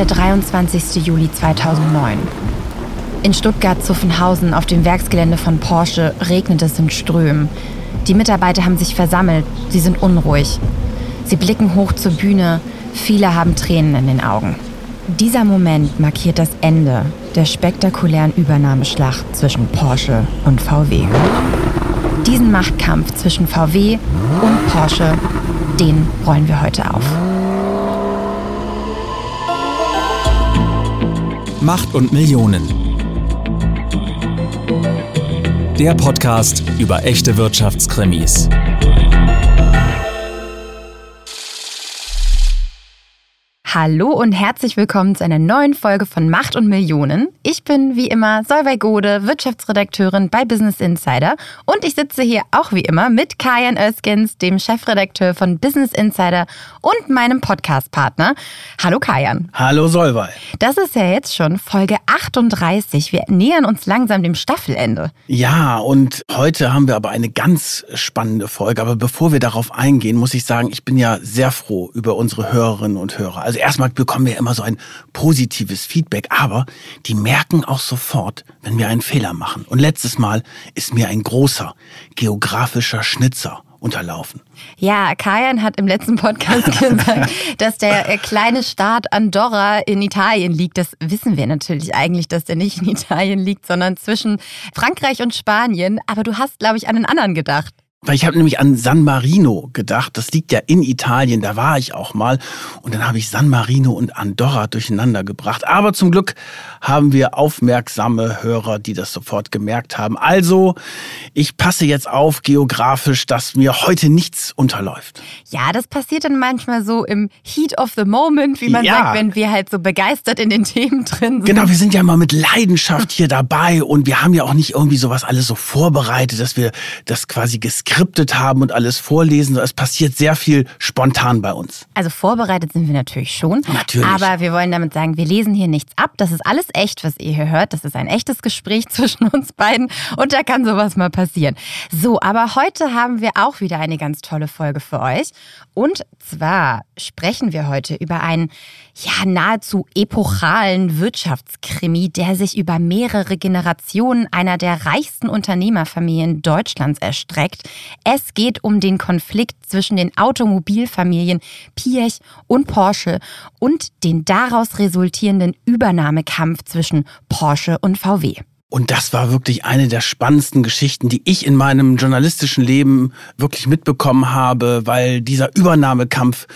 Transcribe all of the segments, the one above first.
der 23. Juli 2009. In Stuttgart-Zuffenhausen auf dem Werksgelände von Porsche regnet es in Strömen. Die Mitarbeiter haben sich versammelt, sie sind unruhig. Sie blicken hoch zur Bühne, viele haben Tränen in den Augen. Dieser Moment markiert das Ende der spektakulären Übernahmeschlacht zwischen Porsche und VW. Diesen Machtkampf zwischen VW und Porsche, den rollen wir heute auf. Macht und Millionen. Der Podcast über echte Wirtschaftskrimis. Hallo und herzlich willkommen zu einer neuen Folge von Macht und Millionen. Ich bin wie immer Solveig Gode, Wirtschaftsredakteurin bei Business Insider und ich sitze hier auch wie immer mit Kajan Özgens, dem Chefredakteur von Business Insider und meinem Podcastpartner. Hallo Kajan. Hallo Solveig. Das ist ja jetzt schon Folge 38. Wir nähern uns langsam dem Staffelende. Ja, und heute haben wir aber eine ganz spannende Folge. Aber bevor wir darauf eingehen, muss ich sagen, ich bin ja sehr froh über unsere Hörerinnen und Hörer. Also erstmal bekommen wir immer so ein positives Feedback, aber die merken auch sofort, wenn wir einen Fehler machen. Und letztes Mal ist mir ein großer geografischer Schnitzer unterlaufen. Ja, Kajan hat im letzten Podcast gesagt, dass der äh, kleine Staat Andorra in Italien liegt. Das wissen wir natürlich eigentlich, dass der nicht in Italien liegt, sondern zwischen Frankreich und Spanien. Aber du hast, glaube ich, an einen anderen gedacht. Weil ich habe nämlich an San Marino gedacht. Das liegt ja in Italien, da war ich auch mal. Und dann habe ich San Marino und Andorra durcheinander gebracht. Aber zum Glück haben wir aufmerksame Hörer, die das sofort gemerkt haben. Also, ich passe jetzt auf geografisch, dass mir heute nichts unterläuft. Ja, das passiert dann manchmal so im Heat of the Moment, wie man ja. sagt, wenn wir halt so begeistert in den Themen drin sind. Genau, wir sind ja mal mit Leidenschaft hier dabei und wir haben ja auch nicht irgendwie sowas alles so vorbereitet, dass wir das quasi geskippt geskriptet haben und alles vorlesen. Es passiert sehr viel spontan bei uns. Also vorbereitet sind wir natürlich schon. Natürlich. Aber wir wollen damit sagen, wir lesen hier nichts ab. Das ist alles echt, was ihr hier hört. Das ist ein echtes Gespräch zwischen uns beiden und da kann sowas mal passieren. So, aber heute haben wir auch wieder eine ganz tolle Folge für euch. Und zwar sprechen wir heute über einen ja nahezu epochalen Wirtschaftskrimi, der sich über mehrere Generationen einer der reichsten Unternehmerfamilien Deutschlands erstreckt. Es geht um den Konflikt zwischen den Automobilfamilien Piech und Porsche und den daraus resultierenden Übernahmekampf zwischen Porsche und VW. Und das war wirklich eine der spannendsten Geschichten, die ich in meinem journalistischen Leben wirklich mitbekommen habe, weil dieser Übernahmekampf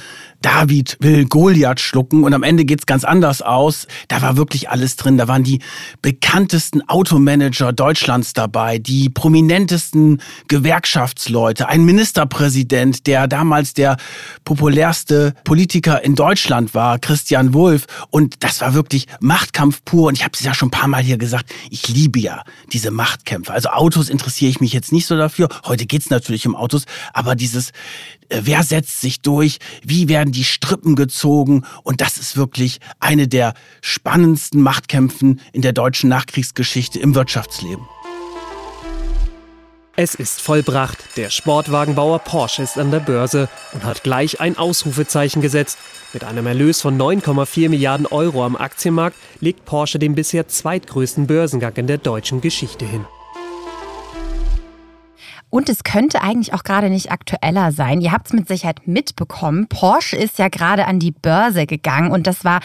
David will Goliath schlucken und am Ende geht's ganz anders aus. Da war wirklich alles drin. Da waren die bekanntesten Automanager Deutschlands dabei, die prominentesten Gewerkschaftsleute, ein Ministerpräsident, der damals der populärste Politiker in Deutschland war, Christian Wulff. Und das war wirklich Machtkampf pur. Und ich habe es ja schon ein paar Mal hier gesagt, ich liebe ja diese Machtkämpfe. Also Autos interessiere ich mich jetzt nicht so dafür. Heute geht's natürlich um Autos, aber dieses wer setzt sich durch, wie werden die Strippen gezogen und das ist wirklich eine der spannendsten Machtkämpfen in der deutschen Nachkriegsgeschichte im Wirtschaftsleben. Es ist vollbracht. Der Sportwagenbauer Porsche ist an der Börse und hat gleich ein Ausrufezeichen gesetzt. Mit einem Erlös von 9,4 Milliarden Euro am Aktienmarkt legt Porsche den bisher zweitgrößten Börsengang in der deutschen Geschichte hin. Und es könnte eigentlich auch gerade nicht aktueller sein. Ihr habt es mit Sicherheit mitbekommen. Porsche ist ja gerade an die Börse gegangen und das war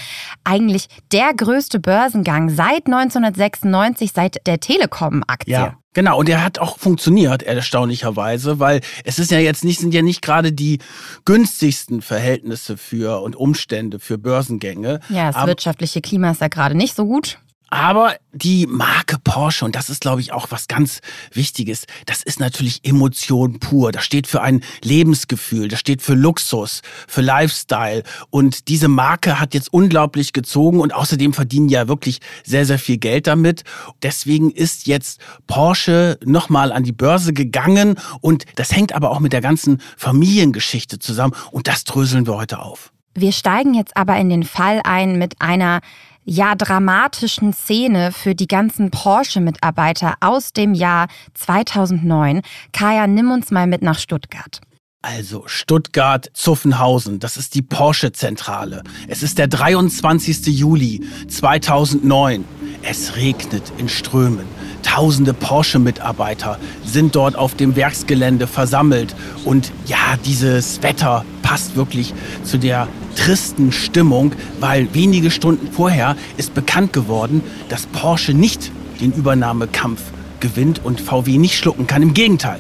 eigentlich der größte Börsengang seit 1996, seit der Telekom-Aktie. Ja. Genau, und er hat auch funktioniert, erstaunlicherweise, weil es ist ja jetzt nicht, sind ja nicht gerade die günstigsten Verhältnisse für und Umstände für Börsengänge. Ja, das wirtschaftliche Klima ist ja gerade nicht so gut. Aber die Marke Porsche, und das ist, glaube ich, auch was ganz Wichtiges, das ist natürlich Emotion pur. Das steht für ein Lebensgefühl, das steht für Luxus, für Lifestyle. Und diese Marke hat jetzt unglaublich gezogen und außerdem verdienen ja wirklich sehr, sehr viel Geld damit. Deswegen ist jetzt Porsche nochmal an die Börse gegangen und das hängt aber auch mit der ganzen Familiengeschichte zusammen und das dröseln wir heute auf. Wir steigen jetzt aber in den Fall ein mit einer ja dramatischen Szene für die ganzen Porsche-Mitarbeiter aus dem Jahr 2009. Kaya, nimm uns mal mit nach Stuttgart. Also Stuttgart, Zuffenhausen, das ist die Porsche-Zentrale. Es ist der 23. Juli 2009. Es regnet in Strömen. Tausende Porsche-Mitarbeiter sind dort auf dem Werksgelände versammelt. Und ja, dieses Wetter passt wirklich zu der tristen Stimmung, weil wenige Stunden vorher ist bekannt geworden, dass Porsche nicht den Übernahmekampf gewinnt und VW nicht schlucken kann. Im Gegenteil.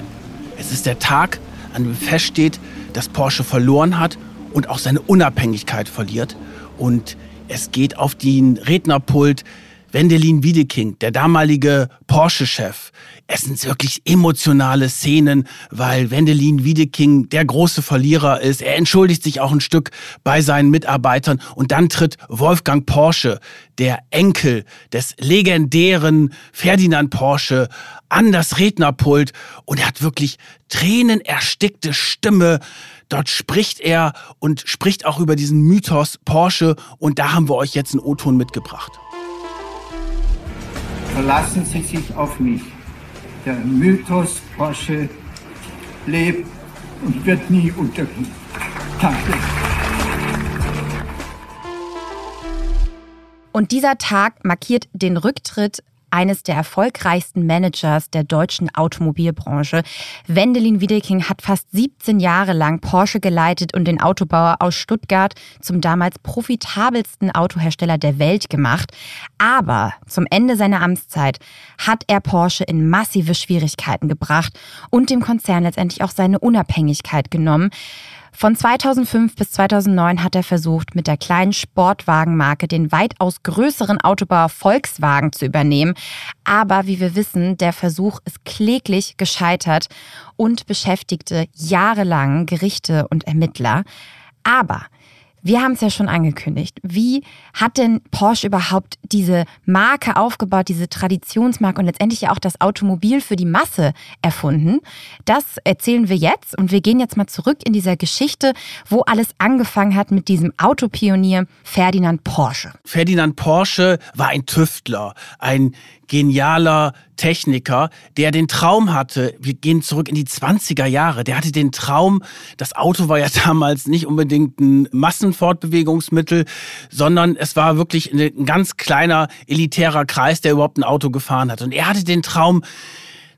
Es ist der Tag, an dem feststeht, dass Porsche verloren hat und auch seine Unabhängigkeit verliert. Und es geht auf den Rednerpult Wendelin Wiedeking, der damalige Porsche-Chef. Es sind wirklich emotionale Szenen, weil Wendelin Wiedeking der große Verlierer ist. Er entschuldigt sich auch ein Stück bei seinen Mitarbeitern und dann tritt Wolfgang Porsche, der Enkel des legendären Ferdinand Porsche, an das Rednerpult und er hat wirklich tränenerstickte Stimme. Dort spricht er und spricht auch über diesen Mythos Porsche und da haben wir euch jetzt einen O-Ton mitgebracht. Verlassen Sie sich auf mich. Der Mythos Porsche lebt und wird nie untergehen. Danke. Und dieser Tag markiert den Rücktritt eines der erfolgreichsten Managers der deutschen Automobilbranche. Wendelin Wiedeking hat fast 17 Jahre lang Porsche geleitet und den Autobauer aus Stuttgart zum damals profitabelsten Autohersteller der Welt gemacht. Aber zum Ende seiner Amtszeit hat er Porsche in massive Schwierigkeiten gebracht und dem Konzern letztendlich auch seine Unabhängigkeit genommen. Von 2005 bis 2009 hat er versucht, mit der kleinen Sportwagenmarke den weitaus größeren Autobauer Volkswagen zu übernehmen. Aber wie wir wissen, der Versuch ist kläglich gescheitert und beschäftigte jahrelang Gerichte und Ermittler. Aber wir haben es ja schon angekündigt. Wie hat denn Porsche überhaupt diese Marke aufgebaut, diese Traditionsmarke und letztendlich ja auch das Automobil für die Masse erfunden? Das erzählen wir jetzt und wir gehen jetzt mal zurück in dieser Geschichte, wo alles angefangen hat mit diesem Autopionier Ferdinand Porsche. Ferdinand Porsche war ein Tüftler, ein genialer Techniker, der den Traum hatte, wir gehen zurück in die 20er Jahre, der hatte den Traum, das Auto war ja damals nicht unbedingt ein Massenfortbewegungsmittel, sondern es war wirklich ein ganz kleiner elitärer Kreis, der überhaupt ein Auto gefahren hat. Und er hatte den Traum,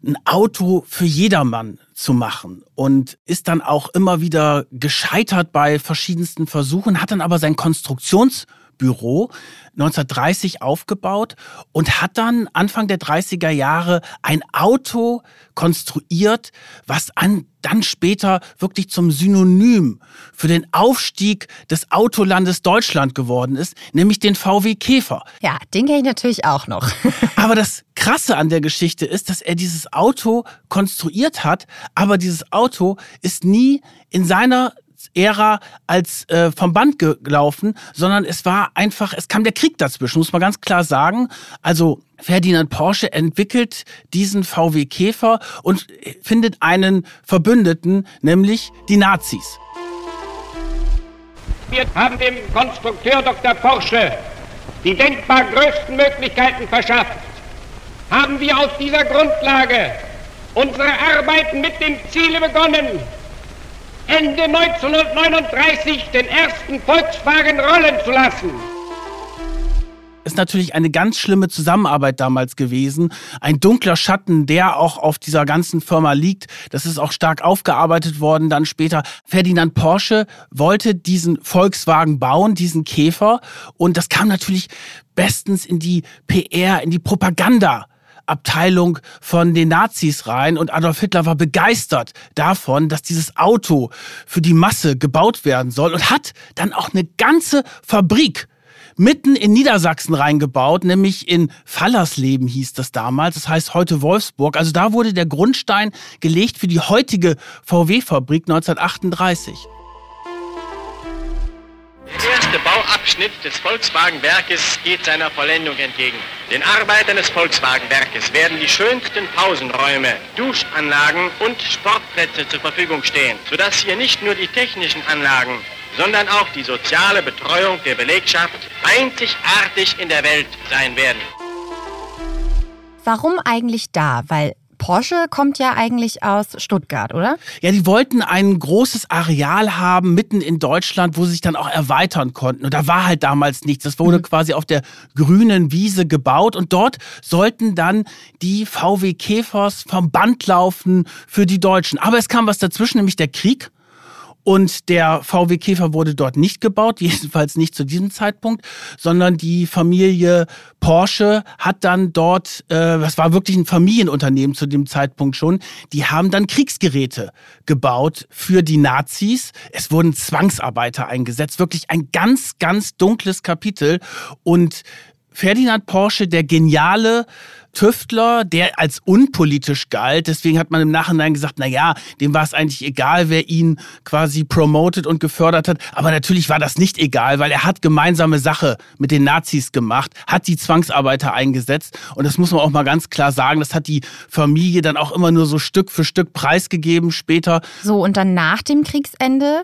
ein Auto für jedermann zu machen und ist dann auch immer wieder gescheitert bei verschiedensten Versuchen, hat dann aber sein Konstruktions Büro 1930 aufgebaut und hat dann Anfang der 30er Jahre ein Auto konstruiert, was an, dann später wirklich zum Synonym für den Aufstieg des Autolandes Deutschland geworden ist, nämlich den VW Käfer. Ja, den kenne ich natürlich auch noch. aber das Krasse an der Geschichte ist, dass er dieses Auto konstruiert hat, aber dieses Auto ist nie in seiner Ära als äh, vom Band gelaufen, sondern es war einfach, es kam der Krieg dazwischen, muss man ganz klar sagen. Also Ferdinand Porsche entwickelt diesen VW Käfer und findet einen Verbündeten, nämlich die Nazis. Wir haben dem Konstrukteur Dr. Porsche die denkbar größten Möglichkeiten verschafft. Haben wir auf dieser Grundlage unsere Arbeiten mit dem Ziele begonnen, Ende 1939 den ersten Volkswagen rollen zu lassen. Ist natürlich eine ganz schlimme Zusammenarbeit damals gewesen. Ein dunkler Schatten, der auch auf dieser ganzen Firma liegt. Das ist auch stark aufgearbeitet worden dann später. Ferdinand Porsche wollte diesen Volkswagen bauen, diesen Käfer. Und das kam natürlich bestens in die PR, in die Propaganda Abteilung von den Nazis rein und Adolf Hitler war begeistert davon, dass dieses Auto für die Masse gebaut werden soll und hat dann auch eine ganze Fabrik mitten in Niedersachsen reingebaut, nämlich in Fallersleben hieß das damals, das heißt heute Wolfsburg. Also da wurde der Grundstein gelegt für die heutige VW-Fabrik 1938 erste Bauabschnitt des Volkswagenwerkes geht seiner Vollendung entgegen. Den Arbeitern des Volkswagenwerkes werden die schönsten Pausenräume, Duschanlagen und Sportplätze zur Verfügung stehen, sodass hier nicht nur die technischen Anlagen, sondern auch die soziale Betreuung der Belegschaft einzigartig in der Welt sein werden. Warum eigentlich da? Weil Porsche kommt ja eigentlich aus Stuttgart, oder? Ja, die wollten ein großes Areal haben mitten in Deutschland, wo sie sich dann auch erweitern konnten. Und da war halt damals nichts. Das wurde mhm. quasi auf der grünen Wiese gebaut und dort sollten dann die VW Käfers vom Band laufen für die Deutschen. Aber es kam was dazwischen, nämlich der Krieg. Und der VW Käfer wurde dort nicht gebaut, jedenfalls nicht zu diesem Zeitpunkt, sondern die Familie Porsche hat dann dort, äh, das war wirklich ein Familienunternehmen zu dem Zeitpunkt schon, die haben dann Kriegsgeräte gebaut für die Nazis. Es wurden Zwangsarbeiter eingesetzt, wirklich ein ganz, ganz dunkles Kapitel. Und Ferdinand Porsche, der geniale Tüftler, der als unpolitisch galt. Deswegen hat man im Nachhinein gesagt, na ja, dem war es eigentlich egal, wer ihn quasi promotet und gefördert hat. Aber natürlich war das nicht egal, weil er hat gemeinsame Sache mit den Nazis gemacht, hat die Zwangsarbeiter eingesetzt. Und das muss man auch mal ganz klar sagen. Das hat die Familie dann auch immer nur so Stück für Stück preisgegeben später. So, und dann nach dem Kriegsende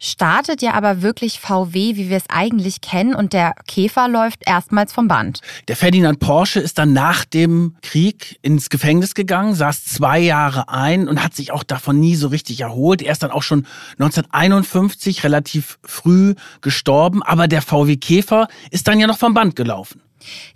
startet ja aber wirklich VW, wie wir es eigentlich kennen, und der Käfer läuft erstmals vom Band. Der Ferdinand Porsche ist dann nach dem Krieg ins Gefängnis gegangen, saß zwei Jahre ein und hat sich auch davon nie so richtig erholt. Er ist dann auch schon 1951 relativ früh gestorben, aber der VW Käfer ist dann ja noch vom Band gelaufen.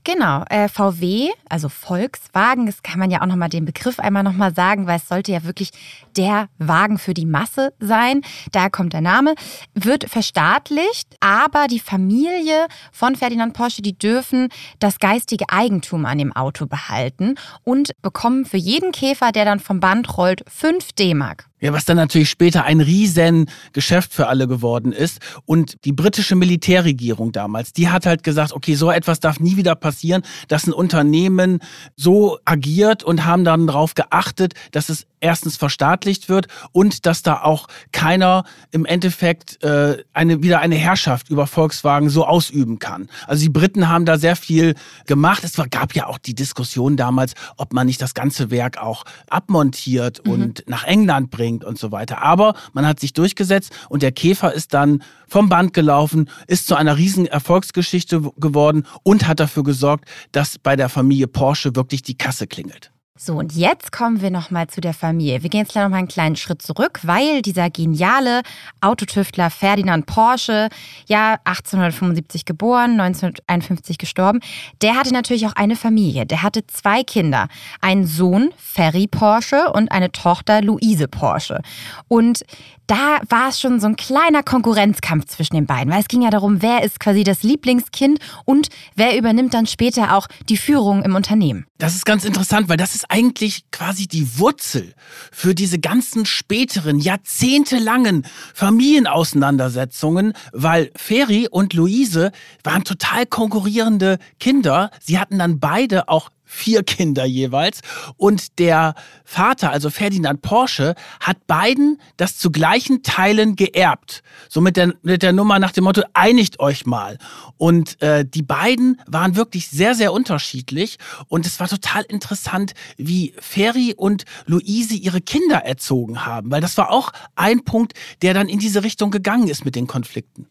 Genau, äh, VW, also Volkswagen, das kann man ja auch nochmal den Begriff einmal nochmal sagen, weil es sollte ja wirklich der Wagen für die Masse sein. Daher kommt der Name. Wird verstaatlicht, aber die Familie von Ferdinand Porsche, die dürfen das geistige Eigentum an dem Auto behalten und bekommen für jeden Käfer, der dann vom Band rollt, 5 D-Mark. Ja, was dann natürlich später ein riesen Geschäft für alle geworden ist. Und die britische Militärregierung damals, die hat halt gesagt, okay, so etwas darf nie wieder passieren, dass ein Unternehmen so agiert und haben dann darauf geachtet, dass es erstens verstaatlicht wird und dass da auch keiner im Endeffekt äh, eine, wieder eine Herrschaft über Volkswagen so ausüben kann. Also die Briten haben da sehr viel gemacht. Es gab ja auch die Diskussion damals, ob man nicht das ganze Werk auch abmontiert mhm. und nach England bringt und so weiter. Aber man hat sich durchgesetzt und der Käfer ist dann vom Band gelaufen, ist zu einer riesen Erfolgsgeschichte geworden und hat dafür gesorgt, dass bei der Familie Porsche wirklich die Kasse klingelt. So, und jetzt kommen wir nochmal zu der Familie. Wir gehen jetzt gleich nochmal einen kleinen Schritt zurück, weil dieser geniale Autotüftler Ferdinand Porsche, ja 1875 geboren, 1951 gestorben, der hatte natürlich auch eine Familie. Der hatte zwei Kinder. Einen Sohn, Ferry Porsche, und eine Tochter, Luise Porsche. Und da war es schon so ein kleiner Konkurrenzkampf zwischen den beiden, weil es ging ja darum, wer ist quasi das Lieblingskind und wer übernimmt dann später auch die Führung im Unternehmen. Das ist ganz interessant, weil das ist eigentlich quasi die Wurzel für diese ganzen späteren, jahrzehntelangen Familienauseinandersetzungen, weil Ferry und Luise waren total konkurrierende Kinder. Sie hatten dann beide auch vier Kinder jeweils. Und der Vater, also Ferdinand Porsche, hat beiden das zu gleichen Teilen geerbt. So mit der, mit der Nummer nach dem Motto, einigt euch mal. Und äh, die beiden waren wirklich sehr, sehr unterschiedlich. Und es war total interessant, wie Ferry und Luise ihre Kinder erzogen haben. Weil das war auch ein Punkt, der dann in diese Richtung gegangen ist mit den Konflikten.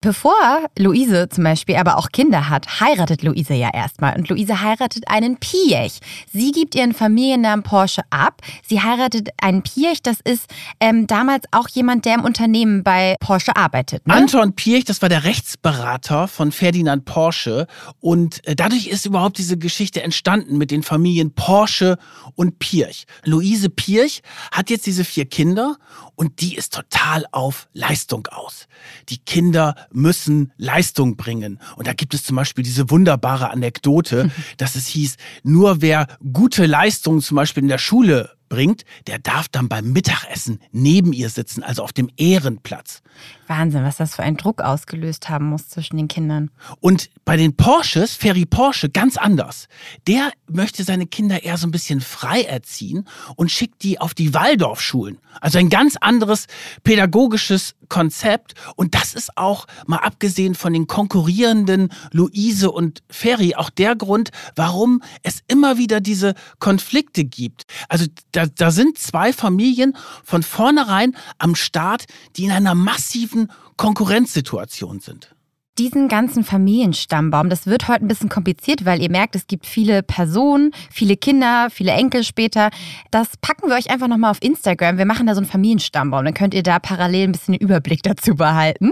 Bevor Luise zum Beispiel aber auch Kinder hat, heiratet Luise ja erstmal. Und Luise heiratet einen Piech. Sie gibt ihren Familiennamen Porsche ab. Sie heiratet einen Piech. Das ist ähm, damals auch jemand, der im Unternehmen bei Porsche arbeitet. Ne? Anton Piech, das war der Rechtsberater von Ferdinand Porsche. Und äh, dadurch ist überhaupt diese Geschichte entstanden mit den Familien Porsche und Piech. Luise Piech hat jetzt diese vier Kinder und die ist total auf Leistung aus. Die Kinder müssen Leistung bringen. Und da gibt es zum Beispiel diese wunderbare Anekdote, dass es hieß, nur wer gute Leistungen zum Beispiel in der Schule bringt, der darf dann beim Mittagessen neben ihr sitzen, also auf dem Ehrenplatz. Wahnsinn, was das für einen Druck ausgelöst haben muss zwischen den Kindern. Und bei den Porsches, Ferry Porsche, ganz anders. Der möchte seine Kinder eher so ein bisschen frei erziehen und schickt die auf die Waldorfschulen. Also ein ganz anderes pädagogisches Konzept. Und das ist auch, mal abgesehen von den konkurrierenden Luise und Ferry, auch der Grund, warum es immer wieder diese Konflikte gibt. Also da, da sind zwei Familien von vornherein am Start, die in einer massiven Konkurrenzsituation sind. diesen ganzen Familienstammbaum, das wird heute ein bisschen kompliziert, weil ihr merkt, es gibt viele Personen, viele Kinder, viele Enkel später. Das packen wir euch einfach nochmal auf Instagram. Wir machen da so einen Familienstammbaum. Dann könnt ihr da parallel ein bisschen den Überblick dazu behalten.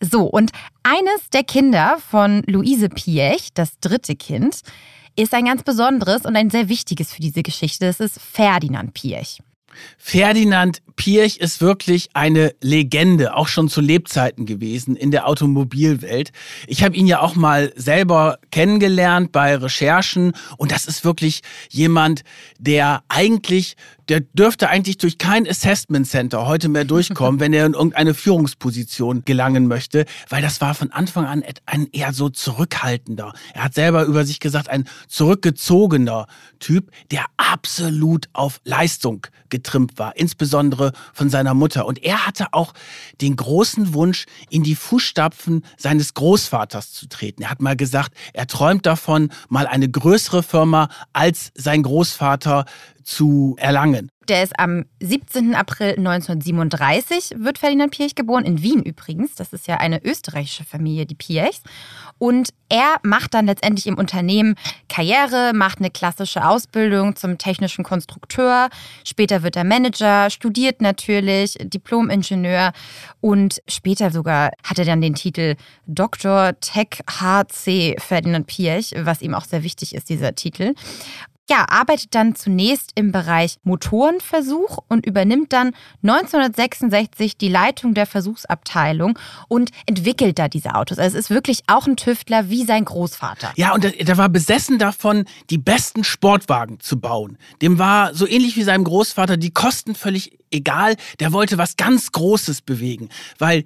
So, und eines der Kinder von Luise Piech, das dritte Kind, ist ein ganz besonderes und ein sehr wichtiges für diese Geschichte. Das ist Ferdinand Piech. Ferdinand Pirch ist wirklich eine Legende, auch schon zu Lebzeiten gewesen in der Automobilwelt. Ich habe ihn ja auch mal selber kennengelernt bei Recherchen und das ist wirklich jemand, der eigentlich der dürfte eigentlich durch kein Assessment Center heute mehr durchkommen, wenn er in irgendeine Führungsposition gelangen möchte, weil das war von Anfang an ein eher so zurückhaltender. Er hat selber über sich gesagt, ein zurückgezogener Typ, der absolut auf Leistung getrimmt war, insbesondere von seiner Mutter. Und er hatte auch den großen Wunsch, in die Fußstapfen seines Großvaters zu treten. Er hat mal gesagt, er träumt davon, mal eine größere Firma als sein Großvater zu erlangen. Der ist am 17. April 1937, wird Ferdinand Piech geboren, in Wien übrigens. Das ist ja eine österreichische Familie, die Piechs. Und er macht dann letztendlich im Unternehmen Karriere, macht eine klassische Ausbildung zum technischen Konstrukteur. Später wird er Manager, studiert natürlich, Diplom-Ingenieur und später sogar hat er dann den Titel Dr. Tech HC Ferdinand Piech, was ihm auch sehr wichtig ist, dieser Titel ja, arbeitet dann zunächst im Bereich Motorenversuch und übernimmt dann 1966 die Leitung der Versuchsabteilung und entwickelt da diese Autos. Also es ist wirklich auch ein Tüftler wie sein Großvater. Ja, und der, war besessen davon, die besten Sportwagen zu bauen. Dem war so ähnlich wie seinem Großvater die Kosten völlig egal. Der wollte was ganz Großes bewegen, weil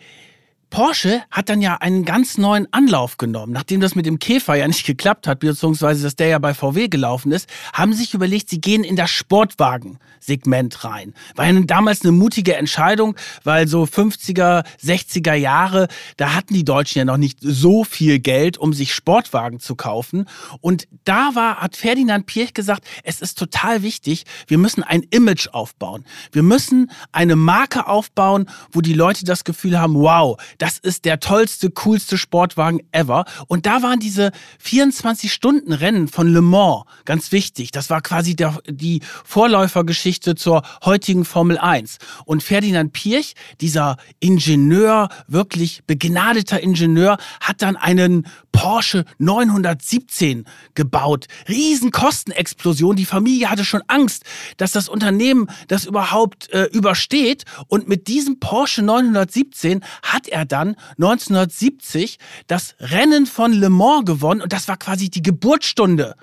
Porsche hat dann ja einen ganz neuen Anlauf genommen. Nachdem das mit dem Käfer ja nicht geklappt hat, beziehungsweise dass der ja bei VW gelaufen ist, haben sich überlegt, sie gehen in das Sportwagen-Segment rein. War ja damals eine mutige Entscheidung, weil so 50er, 60er Jahre, da hatten die Deutschen ja noch nicht so viel Geld, um sich Sportwagen zu kaufen. Und da war, hat Ferdinand Pirch gesagt, es ist total wichtig, wir müssen ein Image aufbauen. Wir müssen eine Marke aufbauen, wo die Leute das Gefühl haben, wow, das ist der tollste, coolste Sportwagen ever. Und da waren diese 24-Stunden-Rennen von Le Mans ganz wichtig. Das war quasi der, die Vorläufergeschichte zur heutigen Formel 1. Und Ferdinand Pirch, dieser Ingenieur, wirklich begnadeter Ingenieur, hat dann einen Porsche 917 gebaut. Riesenkostenexplosion. Die Familie hatte schon Angst, dass das Unternehmen das überhaupt äh, übersteht. Und mit diesem Porsche 917 hat er dann 1970 das Rennen von Le Mans gewonnen. Und das war quasi die Geburtsstunde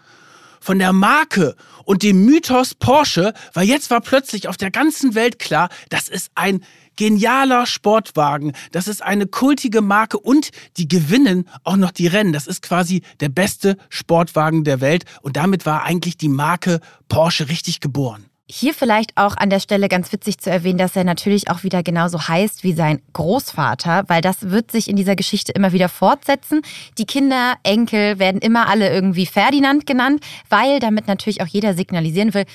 von der Marke und dem Mythos Porsche, weil jetzt war plötzlich auf der ganzen Welt klar, das ist ein genialer Sportwagen. Das ist eine kultige Marke und die gewinnen auch noch die Rennen. Das ist quasi der beste Sportwagen der Welt und damit war eigentlich die Marke Porsche richtig geboren. Hier vielleicht auch an der Stelle ganz witzig zu erwähnen, dass er natürlich auch wieder genauso heißt wie sein Großvater, weil das wird sich in dieser Geschichte immer wieder fortsetzen. Die Kinder, Enkel werden immer alle irgendwie Ferdinand genannt, weil damit natürlich auch jeder signalisieren will,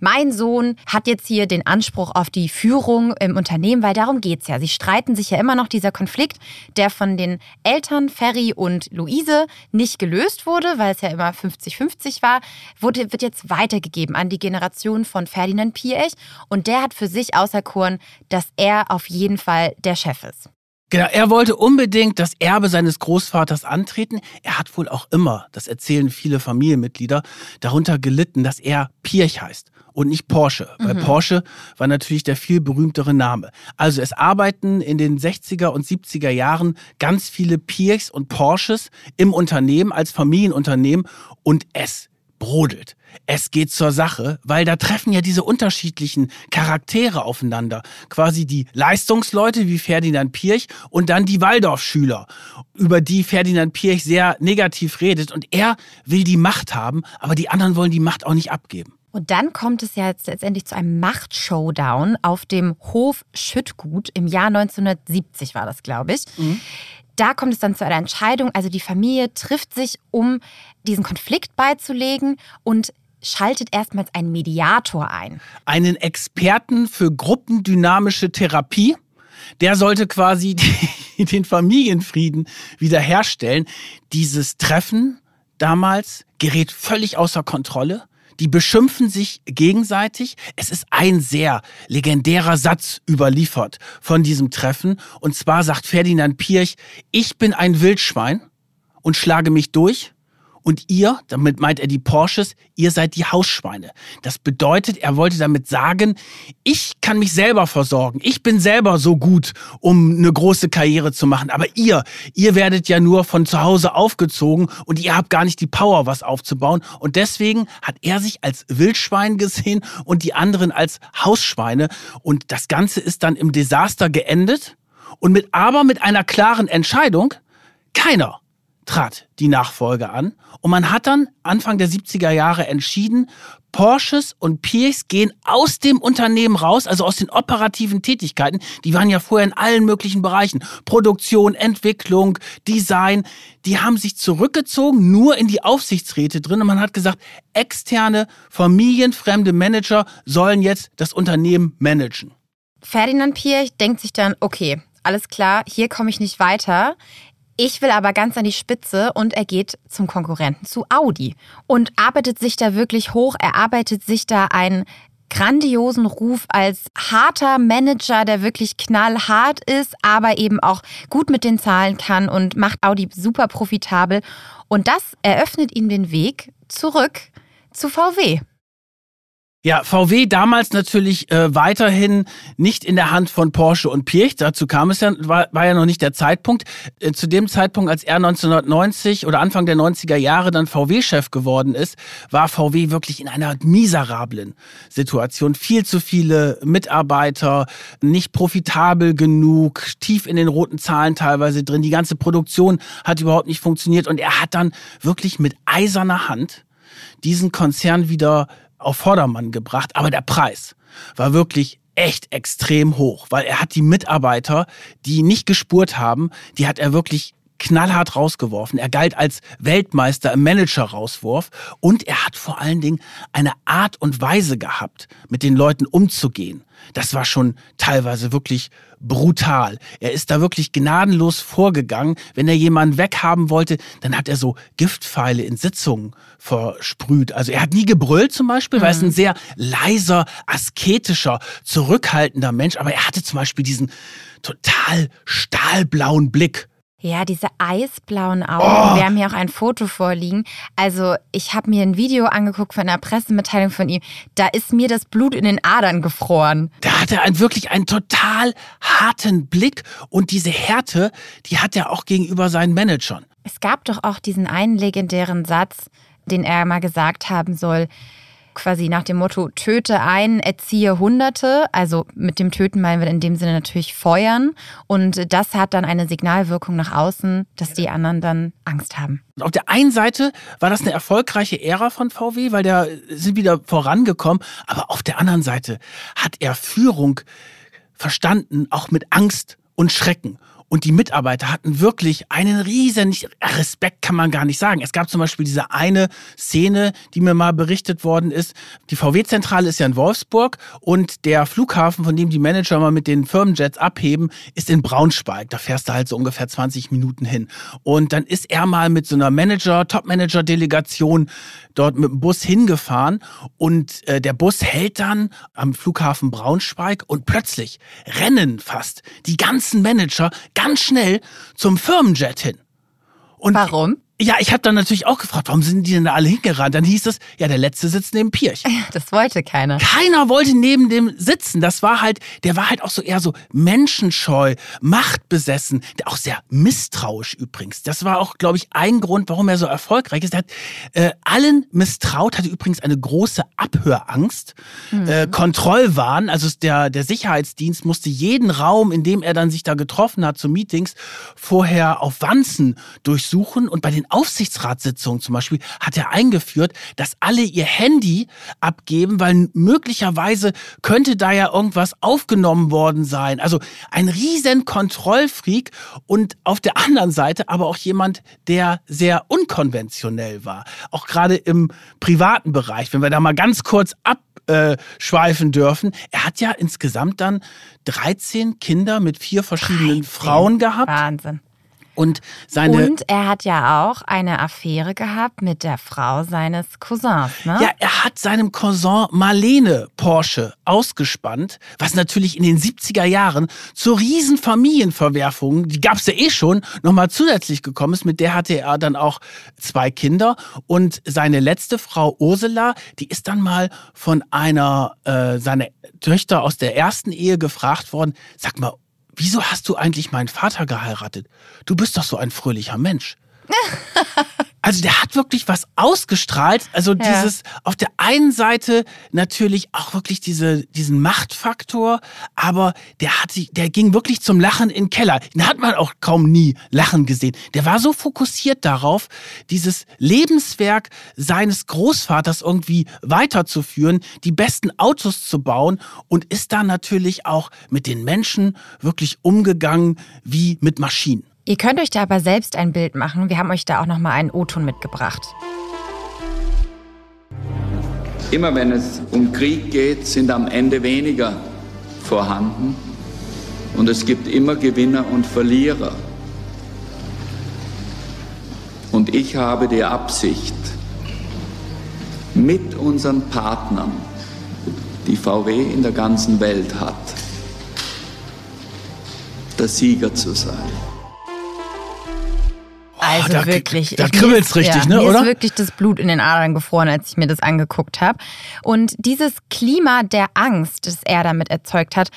mein Sohn hat jetzt hier den Anspruch auf die Führung im Unternehmen, weil darum geht es ja. Sie streiten sich ja immer noch dieser Konflikt, der von den Eltern Ferry und Luise nicht gelöst wurde, weil es ja immer 50-50 war, wurde, wird jetzt weitergegeben an die Generation von Ferdinand Piech und der hat für sich auserkoren, dass er auf jeden Fall der Chef ist. Genau, er wollte unbedingt das Erbe seines Großvaters antreten. Er hat wohl auch immer, das erzählen viele Familienmitglieder, darunter gelitten, dass er Pirch heißt und nicht Porsche, weil mhm. Porsche war natürlich der viel berühmtere Name. Also es arbeiten in den 60er und 70er Jahren ganz viele Pirchs und Porsches im Unternehmen als Familienunternehmen und es brodelt. Es geht zur Sache, weil da treffen ja diese unterschiedlichen Charaktere aufeinander. Quasi die Leistungsleute wie Ferdinand Pirch und dann die Waldorfschüler, über die Ferdinand Pirch sehr negativ redet. Und er will die Macht haben, aber die anderen wollen die Macht auch nicht abgeben. Und dann kommt es ja jetzt letztendlich zu einem Machtshowdown auf dem Hof Schüttgut. Im Jahr 1970 war das, glaube ich. Mhm. Da kommt es dann zu einer Entscheidung. Also die Familie trifft sich, um diesen Konflikt beizulegen und schaltet erstmals einen Mediator ein. Einen Experten für gruppendynamische Therapie Der sollte quasi die, den Familienfrieden wiederherstellen. Dieses Treffen damals gerät völlig außer Kontrolle. Die beschimpfen sich gegenseitig. Es ist ein sehr legendärer Satz überliefert von diesem Treffen. Und zwar sagt Ferdinand Pirch, ich bin ein Wildschwein und schlage mich durch und ihr, damit meint er die Porsches, ihr seid die Hausschweine. Das bedeutet, er wollte damit sagen, ich kann mich selber versorgen. Ich bin selber so gut, um eine große Karriere zu machen. Aber ihr, ihr werdet ja nur von zu Hause aufgezogen und ihr habt gar nicht die Power, was aufzubauen. Und deswegen hat er sich als Wildschwein gesehen und die anderen als Hausschweine. Und das Ganze ist dann im Desaster geendet und mit, aber mit einer klaren Entscheidung. Keiner trat die Nachfolge an. Und man hat dann Anfang der 70er Jahre entschieden, Porsches und Pierce gehen aus dem Unternehmen raus, also aus den operativen Tätigkeiten. Die waren ja vorher in allen möglichen Bereichen. Produktion, Entwicklung, Design. Die haben sich zurückgezogen, nur in die Aufsichtsräte drin. Und man hat gesagt, externe, familienfremde Manager sollen jetzt das Unternehmen managen. Ferdinand Pierch denkt sich dann, okay, alles klar, hier komme ich nicht weiter. Ich will aber ganz an die Spitze und er geht zum Konkurrenten zu Audi und arbeitet sich da wirklich hoch. Er arbeitet sich da einen grandiosen Ruf als harter Manager, der wirklich knallhart ist, aber eben auch gut mit den Zahlen kann und macht Audi super profitabel. Und das eröffnet ihm den Weg zurück zu VW. Ja, VW damals natürlich äh, weiterhin nicht in der Hand von Porsche und Pirch. Dazu kam es ja, war, war ja noch nicht der Zeitpunkt. Äh, zu dem Zeitpunkt, als er 1990 oder Anfang der 90er Jahre dann VW-Chef geworden ist, war VW wirklich in einer miserablen Situation. Viel zu viele Mitarbeiter, nicht profitabel genug, tief in den roten Zahlen teilweise drin. Die ganze Produktion hat überhaupt nicht funktioniert und er hat dann wirklich mit eiserner Hand diesen Konzern wieder auf Vordermann gebracht, aber der Preis war wirklich echt extrem hoch, weil er hat die Mitarbeiter, die nicht gespurt haben, die hat er wirklich knallhart rausgeworfen. Er galt als Weltmeister im Manager-Rauswurf und er hat vor allen Dingen eine Art und Weise gehabt, mit den Leuten umzugehen. Das war schon teilweise wirklich brutal. Er ist da wirklich gnadenlos vorgegangen. Wenn er jemanden weghaben wollte, dann hat er so Giftpfeile in Sitzungen versprüht. Also er hat nie gebrüllt zum Beispiel, mhm. weil er ist ein mhm. sehr leiser, asketischer, zurückhaltender Mensch. Aber er hatte zum Beispiel diesen total stahlblauen Blick. Ja, diese eisblauen Augen. Oh. Wir haben hier auch ein Foto vorliegen. Also, ich habe mir ein Video angeguckt von einer Pressemitteilung von ihm. Da ist mir das Blut in den Adern gefroren. Da hat er einen, wirklich einen total harten Blick und diese Härte, die hat er auch gegenüber seinen Managern. Es gab doch auch diesen einen legendären Satz, den er mal gesagt haben soll quasi nach dem Motto, töte einen, erziehe Hunderte. Also mit dem Töten meinen wir in dem Sinne natürlich feuern. Und das hat dann eine Signalwirkung nach außen, dass die anderen dann Angst haben. Auf der einen Seite war das eine erfolgreiche Ära von VW, weil der sind wieder vorangekommen. Aber auf der anderen Seite hat er Führung verstanden, auch mit Angst und Schrecken. Und die Mitarbeiter hatten wirklich einen riesen Respekt, kann man gar nicht sagen. Es gab zum Beispiel diese eine Szene, die mir mal berichtet worden ist. Die VW-Zentrale ist ja in Wolfsburg und der Flughafen, von dem die Manager mal mit den Firmenjets abheben, ist in Braunschweig. Da fährst du halt so ungefähr 20 Minuten hin. Und dann ist er mal mit so einer Manager, Top-Manager-Delegation dort mit dem Bus hingefahren und äh, der Bus hält dann am Flughafen Braunschweig und plötzlich rennen fast die ganzen Manager ganz schnell zum Firmenjet hin. Und Warum? Ja, ich habe dann natürlich auch gefragt, warum sind die denn da alle hingerannt? Dann hieß es, ja, der letzte sitzt neben Pirch. Das wollte keiner. Keiner wollte neben dem sitzen. Das war halt, der war halt auch so eher so menschenscheu, machtbesessen, auch sehr misstrauisch übrigens. Das war auch, glaube ich, ein Grund, warum er so erfolgreich ist. Er hat äh, allen misstraut, hatte übrigens eine große Abhörangst, mhm. äh, Kontrollwahn. Also der, der Sicherheitsdienst musste jeden Raum, in dem er dann sich da getroffen hat zu Meetings, vorher auf Wanzen durchsuchen und bei den den Aufsichtsratssitzungen zum Beispiel hat er eingeführt, dass alle ihr Handy abgeben, weil möglicherweise könnte da ja irgendwas aufgenommen worden sein. Also ein riesen Kontrollfreak und auf der anderen Seite aber auch jemand, der sehr unkonventionell war. Auch gerade im privaten Bereich, wenn wir da mal ganz kurz abschweifen dürfen. Er hat ja insgesamt dann 13 Kinder mit vier verschiedenen 13. Frauen gehabt. Wahnsinn. Und, seine und er hat ja auch eine Affäre gehabt mit der Frau seines Cousins. Ne? Ja, er hat seinem Cousin Marlene Porsche ausgespannt, was natürlich in den 70er Jahren zur riesen Familienverwerfung, die gab es ja eh schon, nochmal zusätzlich gekommen ist. Mit der hatte er dann auch zwei Kinder. Und seine letzte Frau Ursula, die ist dann mal von einer äh, seiner Töchter aus der ersten Ehe gefragt worden, sag mal, wieso hast du eigentlich meinen Vater geheiratet? Du bist doch so ein fröhlicher Mensch. Also der hat wirklich was ausgestrahlt. Also ja. dieses auf der einen Seite natürlich auch wirklich diese, diesen Machtfaktor, aber der hat sich, der ging wirklich zum Lachen in den Keller. Den hat man auch kaum nie lachen gesehen. Der war so fokussiert darauf, dieses Lebenswerk seines Großvaters irgendwie weiterzuführen, die besten Autos zu bauen und ist da natürlich auch mit den Menschen wirklich umgegangen wie mit Maschinen. Ihr könnt euch da aber selbst ein Bild machen. Wir haben euch da auch noch mal einen O-Ton mitgebracht. Immer wenn es um Krieg geht, sind am Ende weniger vorhanden. Und es gibt immer Gewinner und Verlierer. Und ich habe die Absicht, mit unseren Partnern, die VW in der ganzen Welt hat, der Sieger zu sein. Also da, wirklich. Da kribbelt's richtig, ja, ne, mir oder? ist wirklich das Blut in den Adern gefroren, als ich mir das angeguckt habe. Und dieses Klima der Angst, das er damit erzeugt hat,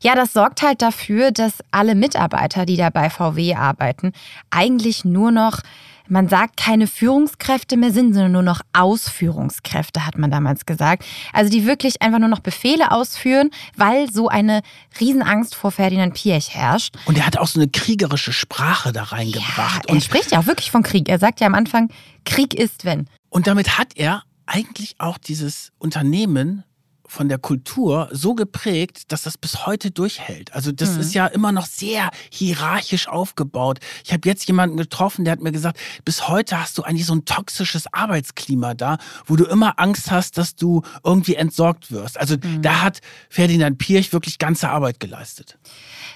ja, das sorgt halt dafür, dass alle Mitarbeiter, die da bei VW arbeiten, eigentlich nur noch man sagt keine Führungskräfte mehr sind, sondern nur noch Ausführungskräfte, hat man damals gesagt. Also die wirklich einfach nur noch Befehle ausführen, weil so eine Riesenangst vor Ferdinand Piech herrscht. Und er hat auch so eine kriegerische Sprache da reingebracht. Ja, er und spricht ja auch wirklich von Krieg. Er sagt ja am Anfang, Krieg ist wenn. Und damit hat er eigentlich auch dieses Unternehmen von der Kultur so geprägt, dass das bis heute durchhält. Also das mhm. ist ja immer noch sehr hierarchisch aufgebaut. Ich habe jetzt jemanden getroffen, der hat mir gesagt, bis heute hast du eigentlich so ein toxisches Arbeitsklima da, wo du immer Angst hast, dass du irgendwie entsorgt wirst. Also mhm. da hat Ferdinand Pirch wirklich ganze Arbeit geleistet.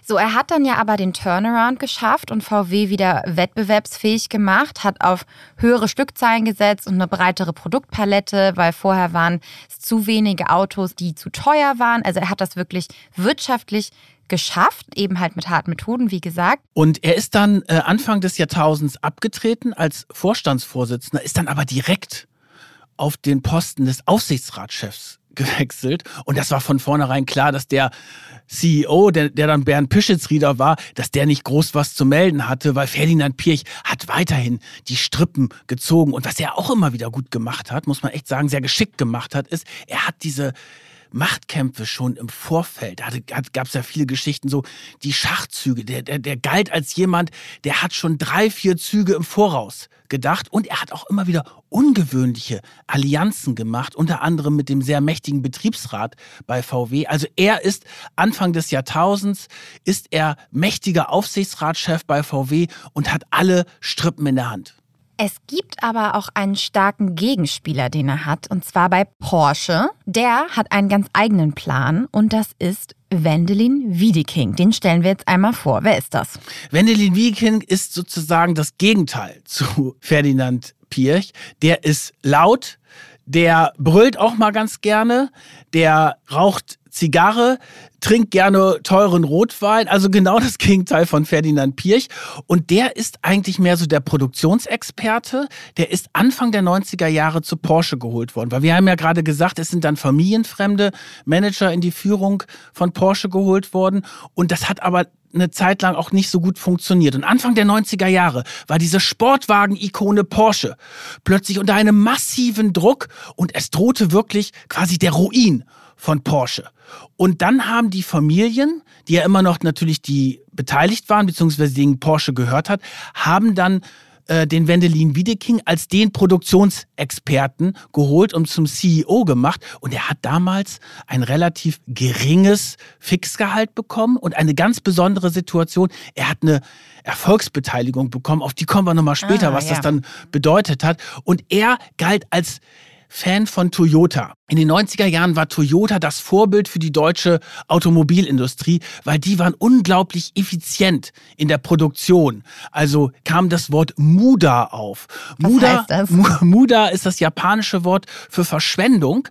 So, er hat dann ja aber den Turnaround geschafft und VW wieder wettbewerbsfähig gemacht, hat auf höhere Stückzahlen gesetzt und eine breitere Produktpalette, weil vorher waren es zu wenige Autos, die zu teuer waren. Also er hat das wirklich wirtschaftlich geschafft, eben halt mit harten Methoden, wie gesagt. Und er ist dann äh, Anfang des Jahrtausends abgetreten als Vorstandsvorsitzender, ist dann aber direkt auf den Posten des Aufsichtsratschefs gewechselt. Und das war von vornherein klar, dass der CEO, der, der dann Bernd Pischitz-Rieder war, dass der nicht groß was zu melden hatte, weil Ferdinand Pirch hat weiterhin die Strippen gezogen. Und was er auch immer wieder gut gemacht hat, muss man echt sagen, sehr geschickt gemacht hat, ist, er hat diese Machtkämpfe schon im Vorfeld. Da gab es ja viele Geschichten, so die Schachzüge. Der, der, der galt als jemand, der hat schon drei, vier Züge im Voraus gedacht und er hat auch immer wieder ungewöhnliche Allianzen gemacht, unter anderem mit dem sehr mächtigen Betriebsrat bei VW. Also er ist Anfang des Jahrtausends, ist er mächtiger Aufsichtsratschef bei VW und hat alle Strippen in der Hand. Es gibt aber auch einen starken Gegenspieler, den er hat, und zwar bei Porsche. Der hat einen ganz eigenen Plan und das ist Wendelin Wiedeking. Den stellen wir jetzt einmal vor. Wer ist das? Wendelin Wiedeking ist sozusagen das Gegenteil zu Ferdinand Pirch. Der ist laut, der brüllt auch mal ganz gerne, der raucht Zigarre, trinkt gerne teuren Rotwein, also genau das Gegenteil von Ferdinand Pirch. Und der ist eigentlich mehr so der Produktionsexperte. Der ist Anfang der 90er Jahre zu Porsche geholt worden, weil wir haben ja gerade gesagt, es sind dann familienfremde Manager in die Führung von Porsche geholt worden. Und das hat aber eine Zeit lang auch nicht so gut funktioniert. Und Anfang der 90er Jahre war diese Sportwagen-Ikone Porsche plötzlich unter einem massiven Druck und es drohte wirklich quasi der Ruin von Porsche. Und dann haben die Familien, die ja immer noch natürlich die beteiligt waren, beziehungsweise denen Porsche gehört hat, haben dann äh, den Wendelin Wiedeking als den Produktionsexperten geholt und zum CEO gemacht. Und er hat damals ein relativ geringes Fixgehalt bekommen und eine ganz besondere Situation. Er hat eine Erfolgsbeteiligung bekommen. Auf die kommen wir nochmal später, Ah, was ja. das dann bedeutet hat. Und er galt als Fan von Toyota. In den 90er Jahren war Toyota das Vorbild für die deutsche Automobilindustrie, weil die waren unglaublich effizient in der Produktion. Also kam das Wort Muda auf. Was Muda, Muda ist das japanische Wort für Verschwendung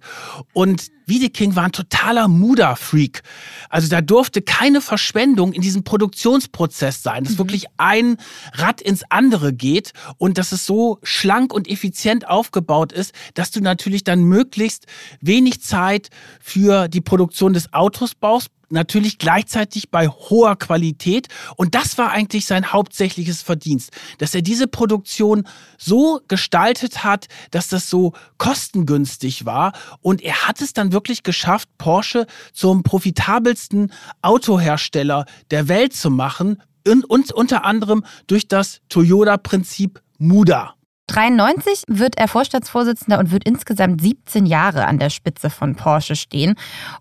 und Wiedeking war ein totaler Muda-Freak. Also da durfte keine Verschwendung in diesem Produktionsprozess sein, dass wirklich ein Rad ins andere geht und dass es so schlank und effizient aufgebaut ist, dass du natürlich dann möglichst wenig Zeit für die Produktion des Autos brauchst, natürlich gleichzeitig bei hoher Qualität. Und das war eigentlich sein hauptsächliches Verdienst, dass er diese Produktion so gestaltet hat, dass das so kostengünstig war. Und er hat es dann wirklich geschafft, Porsche zum profitabelsten Autohersteller der Welt zu machen. Und, und unter anderem durch das Toyota-Prinzip Muda. 93 wird er Vorstandsvorsitzender und wird insgesamt 17 Jahre an der Spitze von Porsche stehen.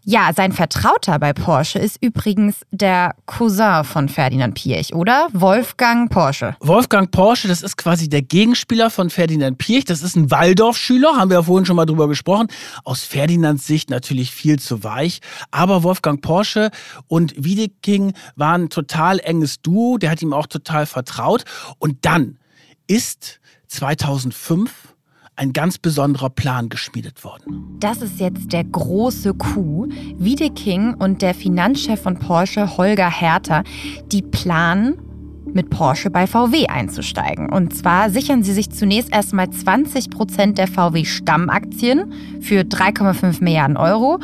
Ja, sein Vertrauter bei Porsche ist übrigens der Cousin von Ferdinand Piech, oder? Wolfgang Porsche. Wolfgang Porsche, das ist quasi der Gegenspieler von Ferdinand Pirch. Das ist ein Waldorf-Schüler, haben wir ja vorhin schon mal drüber gesprochen. Aus Ferdinands Sicht natürlich viel zu weich. Aber Wolfgang Porsche und Wiedeking waren ein total enges Duo. Der hat ihm auch total vertraut. Und dann ist 2005 ein ganz besonderer Plan geschmiedet worden. Das ist jetzt der große Coup. Wiedeking und der Finanzchef von Porsche, Holger Hertha, die planen, mit Porsche bei VW einzusteigen. Und zwar sichern sie sich zunächst erstmal 20 Prozent der VW-Stammaktien für 3,5 Milliarden Euro.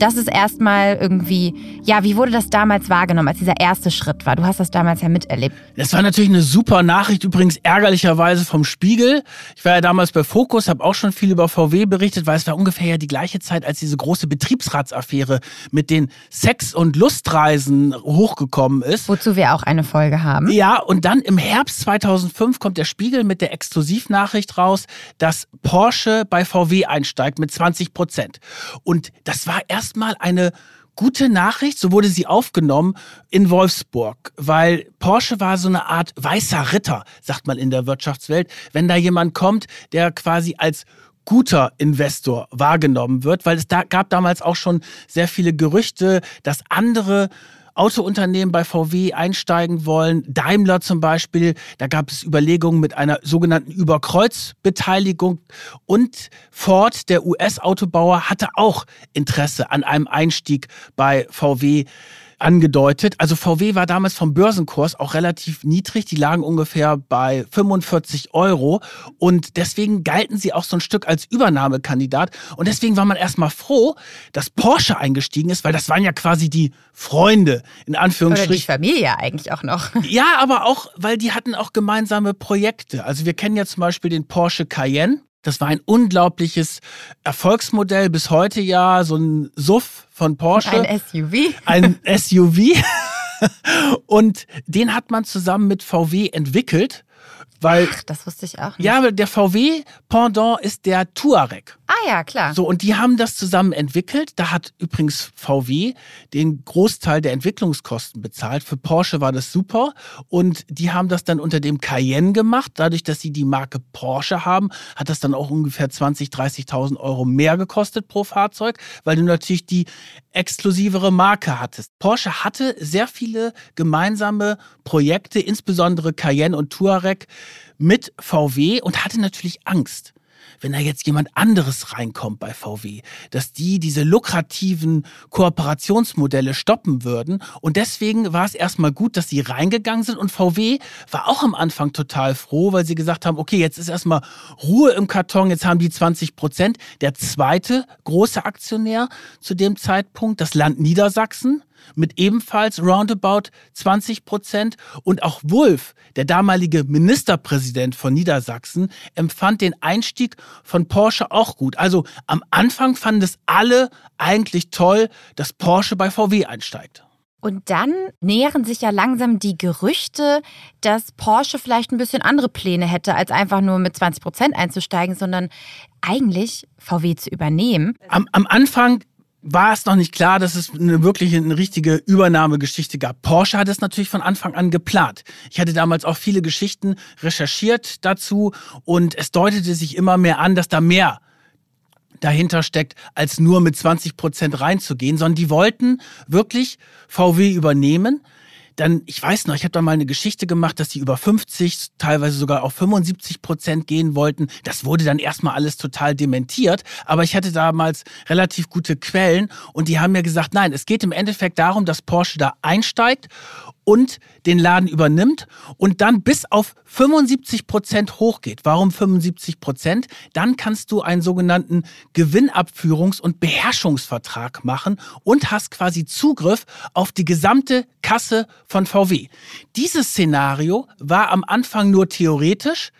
Das ist erstmal irgendwie, ja, wie wurde das damals wahrgenommen, als dieser erste Schritt war? Du hast das damals ja miterlebt. Das war natürlich eine super Nachricht, übrigens ärgerlicherweise vom Spiegel. Ich war ja damals bei Focus, habe auch schon viel über VW berichtet, weil es war ungefähr ja die gleiche Zeit, als diese große Betriebsratsaffäre mit den Sex- und Lustreisen hochgekommen ist. Wozu wir auch eine Folge haben. Ja, und dann im Herbst 2005 kommt der Spiegel mit der Exklusivnachricht raus, dass Porsche bei VW einsteigt mit 20 Prozent. Und das war erstmal eine gute Nachricht, so wurde sie aufgenommen in Wolfsburg, weil Porsche war so eine Art weißer Ritter, sagt man in der Wirtschaftswelt, wenn da jemand kommt, der quasi als guter Investor wahrgenommen wird, weil es da gab damals auch schon sehr viele Gerüchte, dass andere Autounternehmen bei VW einsteigen wollen. Daimler zum Beispiel, da gab es Überlegungen mit einer sogenannten Überkreuzbeteiligung. Und Ford, der US-Autobauer, hatte auch Interesse an einem Einstieg bei VW angedeutet. Also VW war damals vom Börsenkurs auch relativ niedrig. Die lagen ungefähr bei 45 Euro. Und deswegen galten sie auch so ein Stück als Übernahmekandidat. Und deswegen war man erstmal froh, dass Porsche eingestiegen ist, weil das waren ja quasi die Freunde, in Oder die Anführungsstrichen. Familie eigentlich auch noch. Ja, aber auch, weil die hatten auch gemeinsame Projekte. Also wir kennen ja zum Beispiel den Porsche Cayenne. Das war ein unglaubliches Erfolgsmodell bis heute ja, so ein Suff von Porsche. Ein SUV. ein SUV. Und den hat man zusammen mit VW entwickelt, weil Ach, das wusste ich auch nicht. ja, aber der VW Pendant ist der Touareg. Ah ja, klar. So, und die haben das zusammen entwickelt. Da hat übrigens VW den Großteil der Entwicklungskosten bezahlt. Für Porsche war das super. Und die haben das dann unter dem Cayenne gemacht. Dadurch, dass sie die Marke Porsche haben, hat das dann auch ungefähr 20.000, 30.000 Euro mehr gekostet pro Fahrzeug, weil du natürlich die exklusivere Marke hattest. Porsche hatte sehr viele gemeinsame Projekte, insbesondere Cayenne und Touareg mit VW und hatte natürlich Angst wenn da jetzt jemand anderes reinkommt bei VW, dass die diese lukrativen Kooperationsmodelle stoppen würden. Und deswegen war es erstmal gut, dass sie reingegangen sind. Und VW war auch am Anfang total froh, weil sie gesagt haben, okay, jetzt ist erstmal Ruhe im Karton, jetzt haben die 20 Prozent. Der zweite große Aktionär zu dem Zeitpunkt, das Land Niedersachsen, mit ebenfalls roundabout 20 Prozent. Und auch Wulff, der damalige Ministerpräsident von Niedersachsen, empfand den Einstieg von Porsche auch gut. Also am Anfang fanden es alle eigentlich toll, dass Porsche bei VW einsteigt. Und dann nähern sich ja langsam die Gerüchte, dass Porsche vielleicht ein bisschen andere Pläne hätte, als einfach nur mit 20 Prozent einzusteigen, sondern eigentlich VW zu übernehmen. Am, am Anfang war es noch nicht klar, dass es eine wirkliche, eine richtige Übernahmegeschichte gab. Porsche hat es natürlich von Anfang an geplant. Ich hatte damals auch viele Geschichten recherchiert dazu und es deutete sich immer mehr an, dass da mehr dahinter steckt, als nur mit 20 Prozent reinzugehen, sondern die wollten wirklich VW übernehmen. Dann, ich weiß noch, ich habe da mal eine Geschichte gemacht, dass die über 50, teilweise sogar auf 75 Prozent gehen wollten. Das wurde dann erstmal alles total dementiert. Aber ich hatte damals relativ gute Quellen und die haben mir gesagt, nein, es geht im Endeffekt darum, dass Porsche da einsteigt und den Laden übernimmt und dann bis auf 75 Prozent hochgeht. Warum 75 Prozent? Dann kannst du einen sogenannten Gewinnabführungs- und Beherrschungsvertrag machen und hast quasi Zugriff auf die gesamte Kasse von VW. Dieses Szenario war am Anfang nur theoretisch,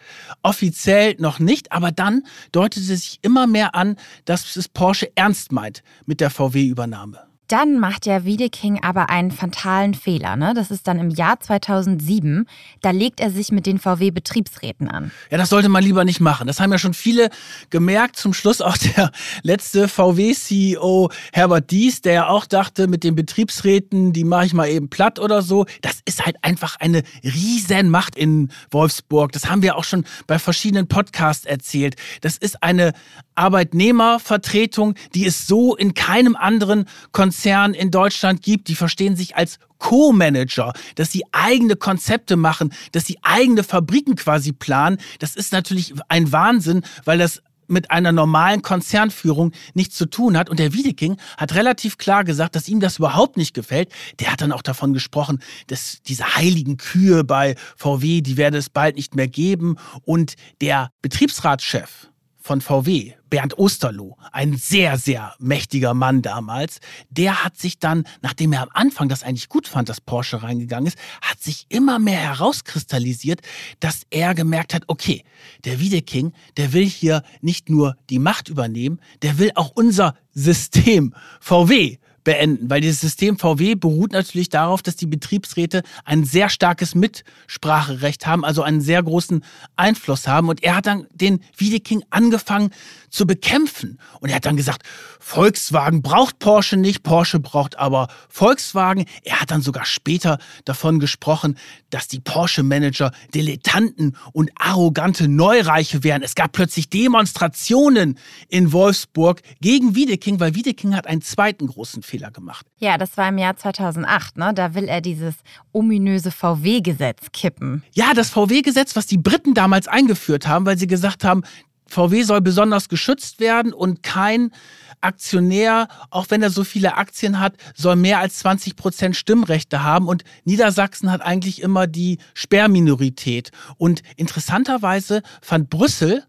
offiziell noch nicht, aber dann deutete sich immer mehr an, dass es Porsche ernst meint mit der VW-Übernahme. Dann macht ja Wiedeking aber einen fatalen Fehler. Ne? Das ist dann im Jahr 2007. Da legt er sich mit den VW-Betriebsräten an. Ja, das sollte man lieber nicht machen. Das haben ja schon viele gemerkt. Zum Schluss auch der letzte VW-CEO Herbert Dies, der ja auch dachte, mit den Betriebsräten, die mache ich mal eben platt oder so. Das ist halt einfach eine Riesenmacht in Wolfsburg. Das haben wir auch schon bei verschiedenen Podcasts erzählt. Das ist eine Arbeitnehmervertretung, die es so in keinem anderen Konzern in Deutschland gibt. Die verstehen sich als Co-Manager, dass sie eigene Konzepte machen, dass sie eigene Fabriken quasi planen. Das ist natürlich ein Wahnsinn, weil das mit einer normalen Konzernführung nichts zu tun hat. Und der Wiedeking hat relativ klar gesagt, dass ihm das überhaupt nicht gefällt. Der hat dann auch davon gesprochen, dass diese heiligen Kühe bei VW, die werde es bald nicht mehr geben. Und der Betriebsratschef, von VW, Bernd Osterloh, ein sehr, sehr mächtiger Mann damals, der hat sich dann, nachdem er am Anfang das eigentlich gut fand, dass Porsche reingegangen ist, hat sich immer mehr herauskristallisiert, dass er gemerkt hat, okay, der Wiedeking, der will hier nicht nur die Macht übernehmen, der will auch unser System VW beenden, weil dieses System VW beruht natürlich darauf, dass die Betriebsräte ein sehr starkes Mitspracherecht haben, also einen sehr großen Einfluss haben. Und er hat dann den Wiedeking angefangen zu bekämpfen. Und er hat dann gesagt, Volkswagen braucht Porsche nicht, Porsche braucht aber Volkswagen. Er hat dann sogar später davon gesprochen, dass die Porsche-Manager Dilettanten und arrogante Neureiche wären. Es gab plötzlich Demonstrationen in Wolfsburg gegen Wiedeking, weil Wiedeking hat einen zweiten großen Fehler gemacht. Ja, das war im Jahr 2008. Ne? Da will er dieses ominöse VW-Gesetz kippen. Ja, das VW-Gesetz, was die Briten damals eingeführt haben, weil sie gesagt haben, VW soll besonders geschützt werden und kein Aktionär, auch wenn er so viele Aktien hat, soll mehr als 20 Prozent Stimmrechte haben. Und Niedersachsen hat eigentlich immer die Sperrminorität. Und interessanterweise fand Brüssel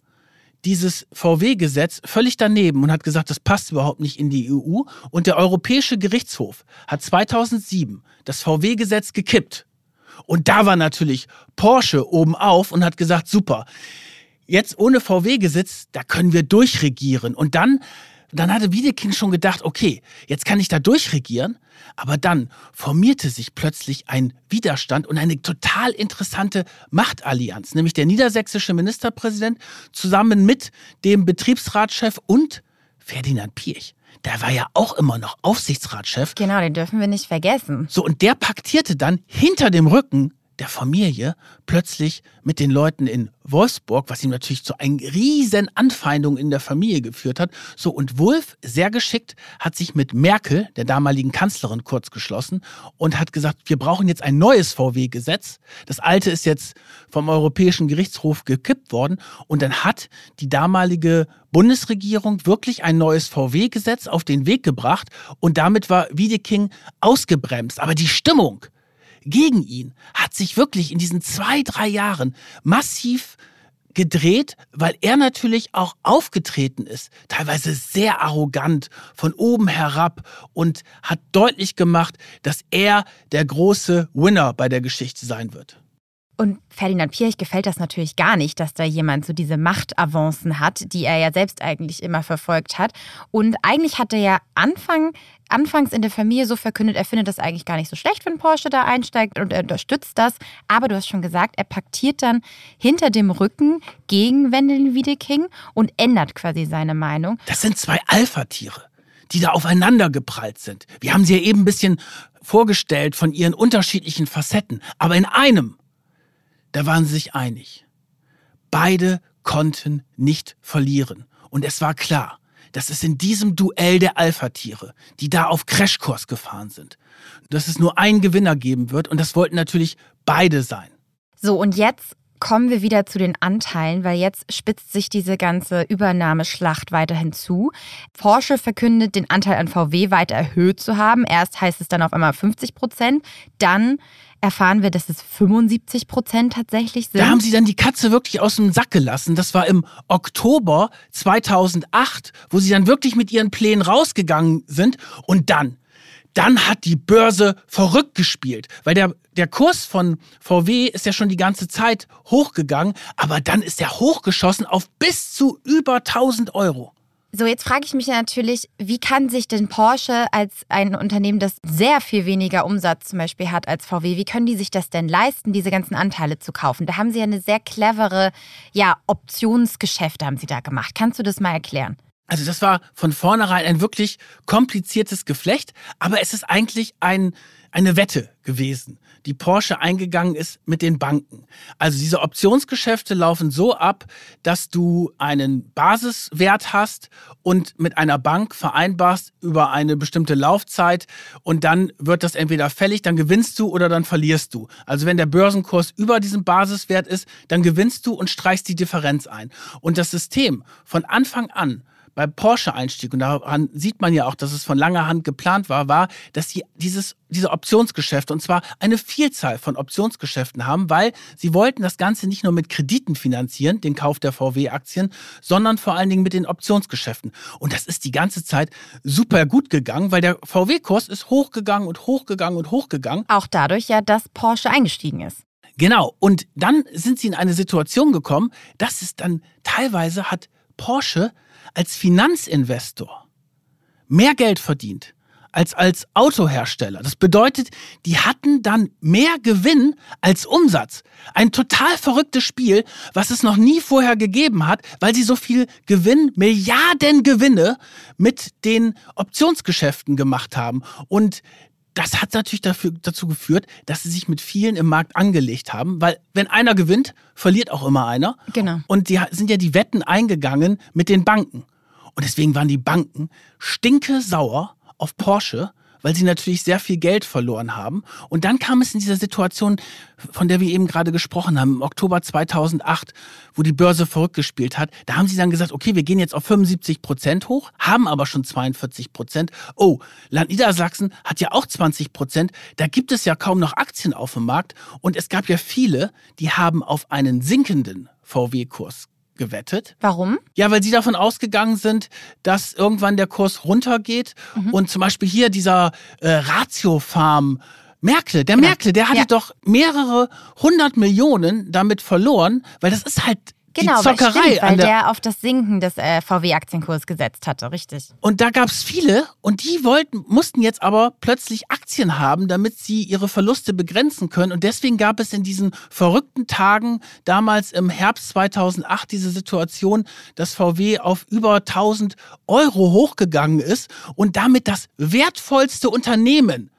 dieses VW-Gesetz völlig daneben und hat gesagt, das passt überhaupt nicht in die EU. Und der Europäische Gerichtshof hat 2007 das VW-Gesetz gekippt. Und da war natürlich Porsche oben auf und hat gesagt, super, jetzt ohne VW-Gesetz, da können wir durchregieren. Und dann dann hatte Wiedekind schon gedacht, okay, jetzt kann ich da durchregieren. Aber dann formierte sich plötzlich ein Widerstand und eine total interessante Machtallianz, nämlich der niedersächsische Ministerpräsident zusammen mit dem Betriebsratschef und Ferdinand Pirch. Der war ja auch immer noch Aufsichtsratschef. Genau, den dürfen wir nicht vergessen. So, und der paktierte dann hinter dem Rücken der Familie plötzlich mit den Leuten in Wolfsburg, was ihm natürlich zu einer riesen Anfeindung in der Familie geführt hat. So, und Wolf, sehr geschickt, hat sich mit Merkel, der damaligen Kanzlerin, kurz geschlossen und hat gesagt, wir brauchen jetzt ein neues VW-Gesetz. Das alte ist jetzt vom Europäischen Gerichtshof gekippt worden. Und dann hat die damalige Bundesregierung wirklich ein neues VW-Gesetz auf den Weg gebracht und damit war Wiedeking ausgebremst. Aber die Stimmung, gegen ihn hat sich wirklich in diesen zwei, drei Jahren massiv gedreht, weil er natürlich auch aufgetreten ist, teilweise sehr arrogant, von oben herab und hat deutlich gemacht, dass er der große Winner bei der Geschichte sein wird. Und Ferdinand Pirch gefällt das natürlich gar nicht, dass da jemand so diese Machtavancen hat, die er ja selbst eigentlich immer verfolgt hat. Und eigentlich hat er ja Anfang anfangs in der Familie so verkündet, er findet das eigentlich gar nicht so schlecht, wenn Porsche da einsteigt und er unterstützt das. Aber du hast schon gesagt, er paktiert dann hinter dem Rücken gegen Wendelin Wiedeking und ändert quasi seine Meinung. Das sind zwei Alpha-Tiere, die da aufeinander geprallt sind. Wir haben sie ja eben ein bisschen vorgestellt von ihren unterschiedlichen Facetten. Aber in einem, da waren sie sich einig. Beide konnten nicht verlieren. Und es war klar, dass es in diesem Duell der Alpha-Tiere, die da auf Crashkurs gefahren sind, dass es nur einen Gewinner geben wird. Und das wollten natürlich beide sein. So, und jetzt kommen wir wieder zu den Anteilen, weil jetzt spitzt sich diese ganze Übernahmeschlacht weiterhin zu. Porsche verkündet, den Anteil an VW weiter erhöht zu haben. Erst heißt es dann auf einmal 50 Prozent, dann erfahren wir, dass es 75 Prozent tatsächlich sind. Da haben sie dann die Katze wirklich aus dem Sack gelassen. Das war im Oktober 2008, wo sie dann wirklich mit ihren Plänen rausgegangen sind. Und dann, dann hat die Börse verrückt gespielt, weil der, der Kurs von VW ist ja schon die ganze Zeit hochgegangen, aber dann ist er hochgeschossen auf bis zu über 1000 Euro. So, jetzt frage ich mich natürlich, wie kann sich denn Porsche als ein Unternehmen, das sehr viel weniger Umsatz zum Beispiel hat als VW, wie können die sich das denn leisten, diese ganzen Anteile zu kaufen? Da haben sie ja eine sehr clevere, ja, Optionsgeschäfte haben sie da gemacht. Kannst du das mal erklären? Also das war von vornherein ein wirklich kompliziertes Geflecht, aber es ist eigentlich ein, eine Wette gewesen, die Porsche eingegangen ist mit den Banken. Also diese Optionsgeschäfte laufen so ab, dass du einen Basiswert hast und mit einer Bank vereinbarst über eine bestimmte Laufzeit und dann wird das entweder fällig, dann gewinnst du oder dann verlierst du. Also wenn der Börsenkurs über diesem Basiswert ist, dann gewinnst du und streichst die Differenz ein. Und das System von Anfang an beim Porsche-Einstieg, und daran sieht man ja auch, dass es von langer Hand geplant war, war, dass sie dieses, diese Optionsgeschäfte, und zwar eine Vielzahl von Optionsgeschäften haben, weil sie wollten das Ganze nicht nur mit Krediten finanzieren, den Kauf der VW-Aktien, sondern vor allen Dingen mit den Optionsgeschäften. Und das ist die ganze Zeit super gut gegangen, weil der VW-Kurs ist hochgegangen und hochgegangen und hochgegangen. Auch dadurch ja, dass Porsche eingestiegen ist. Genau. Und dann sind sie in eine Situation gekommen, dass es dann teilweise hat Porsche als Finanzinvestor mehr Geld verdient als als Autohersteller. Das bedeutet, die hatten dann mehr Gewinn als Umsatz. Ein total verrücktes Spiel, was es noch nie vorher gegeben hat, weil sie so viel Gewinn, Milliarden Gewinne mit den Optionsgeschäften gemacht haben. Und das hat natürlich dafür, dazu geführt, dass sie sich mit vielen im Markt angelegt haben, weil wenn einer gewinnt, verliert auch immer einer. Genau. Und die sind ja die Wetten eingegangen mit den Banken. Und deswegen waren die Banken stinke sauer auf Porsche, weil sie natürlich sehr viel Geld verloren haben. Und dann kam es in dieser Situation, von der wir eben gerade gesprochen haben, im Oktober 2008, wo die Börse verrückt gespielt hat. Da haben sie dann gesagt, okay, wir gehen jetzt auf 75 Prozent hoch, haben aber schon 42 Prozent. Oh, Land Niedersachsen hat ja auch 20 Prozent. Da gibt es ja kaum noch Aktien auf dem Markt. Und es gab ja viele, die haben auf einen sinkenden VW-Kurs gewettet. Warum? Ja, weil sie davon ausgegangen sind, dass irgendwann der Kurs runtergeht mhm. und zum Beispiel hier dieser äh, Ratio-Farm Merkel, der genau. Merkel, der hatte ja. doch mehrere hundert Millionen damit verloren, weil das ist halt Genau, die Zockerei weil, stimmt, weil der, der, auf das Sinken des äh, VW-Aktienkurs gesetzt hatte, richtig. Und da gab es viele und die wollten, mussten jetzt aber plötzlich Aktien haben, damit sie ihre Verluste begrenzen können. Und deswegen gab es in diesen verrückten Tagen damals im Herbst 2008 diese Situation, dass VW auf über 1000 Euro hochgegangen ist und damit das wertvollste Unternehmen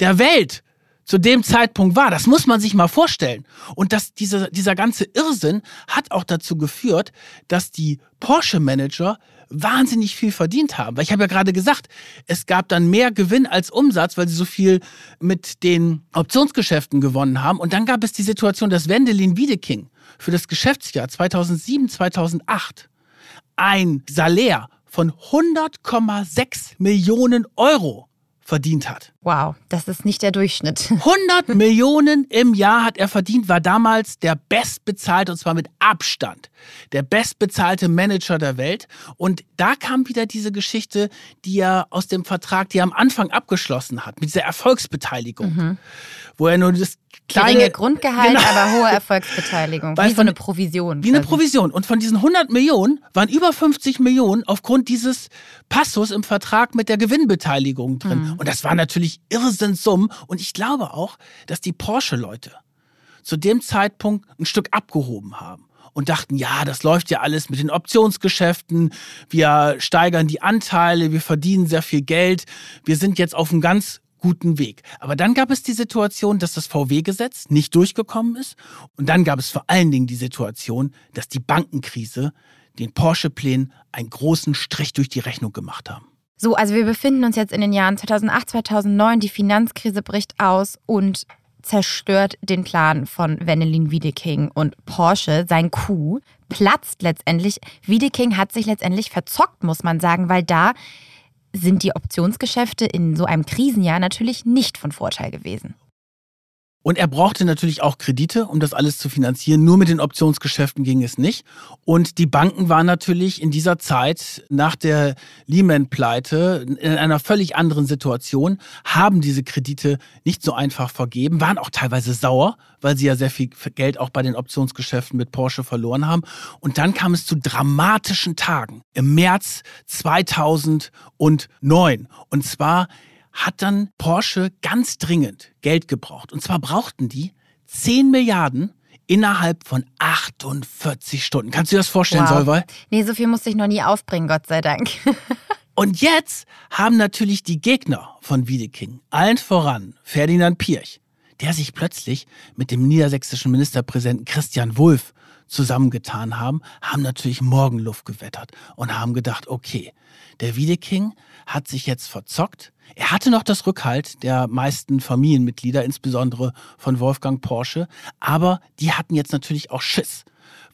der Welt zu dem Zeitpunkt war. Das muss man sich mal vorstellen. Und dass diese, dieser ganze Irrsinn hat auch dazu geführt, dass die Porsche-Manager wahnsinnig viel verdient haben. Weil ich habe ja gerade gesagt, es gab dann mehr Gewinn als Umsatz, weil sie so viel mit den Optionsgeschäften gewonnen haben. Und dann gab es die Situation, dass Wendelin Wiedeking für das Geschäftsjahr 2007, 2008 ein Salär von 100,6 Millionen Euro verdient hat. Wow, das ist nicht der Durchschnitt. 100 Millionen im Jahr hat er verdient, war damals der bestbezahlte und zwar mit Abstand der bestbezahlte Manager der Welt. Und da kam wieder diese Geschichte, die er aus dem Vertrag, die er am Anfang abgeschlossen hat, mit dieser Erfolgsbeteiligung, mhm. wo er nur das kleine Geringe Grundgehalt, genau. aber hohe Erfolgsbeteiligung, wie so eine Provision. Wie quasi. eine Provision. Und von diesen 100 Millionen waren über 50 Millionen aufgrund dieses Passus im Vertrag mit der Gewinnbeteiligung drin. Mhm. Und das war natürlich Irrsinnssummen. Und ich glaube auch, dass die Porsche-Leute zu dem Zeitpunkt ein Stück abgehoben haben und dachten, ja, das läuft ja alles mit den Optionsgeschäften, wir steigern die Anteile, wir verdienen sehr viel Geld, wir sind jetzt auf einem ganz guten Weg. Aber dann gab es die Situation, dass das VW-Gesetz nicht durchgekommen ist und dann gab es vor allen Dingen die Situation, dass die Bankenkrise den Porsche-Plänen einen großen Strich durch die Rechnung gemacht haben. So, also wir befinden uns jetzt in den Jahren 2008, 2009, die Finanzkrise bricht aus und zerstört den Plan von Wendelin Wiedeking und Porsche. Sein Coup platzt letztendlich. Wiedeking hat sich letztendlich verzockt, muss man sagen, weil da sind die Optionsgeschäfte in so einem Krisenjahr natürlich nicht von Vorteil gewesen. Und er brauchte natürlich auch Kredite, um das alles zu finanzieren. Nur mit den Optionsgeschäften ging es nicht. Und die Banken waren natürlich in dieser Zeit nach der Lehman-Pleite in einer völlig anderen Situation, haben diese Kredite nicht so einfach vergeben, waren auch teilweise sauer, weil sie ja sehr viel Geld auch bei den Optionsgeschäften mit Porsche verloren haben. Und dann kam es zu dramatischen Tagen im März 2009. Und zwar hat dann Porsche ganz dringend Geld gebraucht. Und zwar brauchten die 10 Milliarden innerhalb von 48 Stunden. Kannst du dir das vorstellen, wow. Solveig? Nee, so viel musste ich noch nie aufbringen, Gott sei Dank. Und jetzt haben natürlich die Gegner von Wiedeking, allen voran Ferdinand Pirch, der sich plötzlich mit dem niedersächsischen Ministerpräsidenten Christian Wulff zusammengetan haben, haben natürlich Morgenluft gewettert und haben gedacht, okay, der Wiedeking hat sich jetzt verzockt, er hatte noch das Rückhalt der meisten Familienmitglieder, insbesondere von Wolfgang Porsche, aber die hatten jetzt natürlich auch Schiss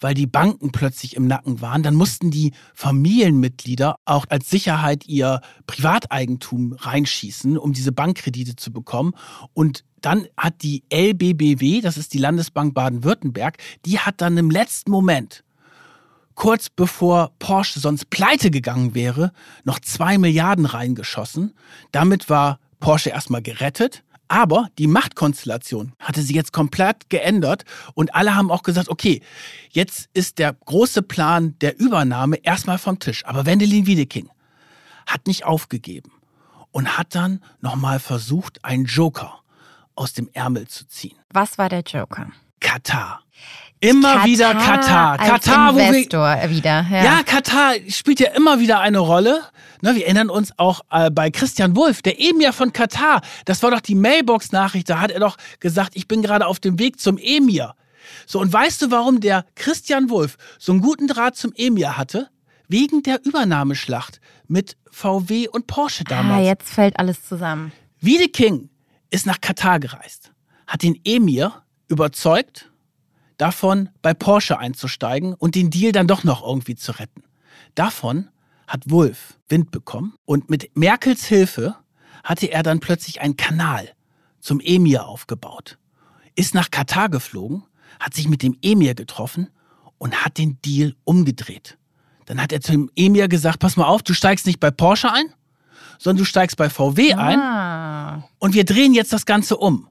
weil die Banken plötzlich im Nacken waren, dann mussten die Familienmitglieder auch als Sicherheit ihr Privateigentum reinschießen, um diese Bankkredite zu bekommen. Und dann hat die LBBW, das ist die Landesbank Baden-Württemberg, die hat dann im letzten Moment kurz bevor Porsche sonst pleite gegangen wäre, noch zwei Milliarden reingeschossen. Damit war Porsche erstmal gerettet. Aber die Machtkonstellation hatte sie jetzt komplett geändert und alle haben auch gesagt, okay, jetzt ist der große Plan der Übernahme erstmal vom Tisch. Aber Wendelin Wiedeking hat nicht aufgegeben und hat dann nochmal versucht, einen Joker aus dem Ärmel zu ziehen. Was war der Joker? Katar. Immer Katar wieder Katar. Katar, Investor wo wir, wieder. Ja. ja. Katar spielt ja immer wieder eine Rolle. Ne, wir erinnern uns auch äh, bei Christian Wulff, der eben ja von Katar, das war doch die Mailbox-Nachricht, da hat er doch gesagt, ich bin gerade auf dem Weg zum Emir. So, und weißt du, warum der Christian Wulff so einen guten Draht zum Emir hatte? Wegen der Übernahmeschlacht mit VW und Porsche damals. Ah, jetzt fällt alles zusammen. Wiedeking ist nach Katar gereist, hat den Emir überzeugt, davon bei Porsche einzusteigen und den Deal dann doch noch irgendwie zu retten. Davon hat Wolf Wind bekommen und mit Merkels Hilfe hatte er dann plötzlich einen Kanal zum Emir aufgebaut, ist nach Katar geflogen, hat sich mit dem Emir getroffen und hat den Deal umgedreht. Dann hat er zum Emir gesagt, pass mal auf, du steigst nicht bei Porsche ein, sondern du steigst bei VW ein ah. und wir drehen jetzt das Ganze um.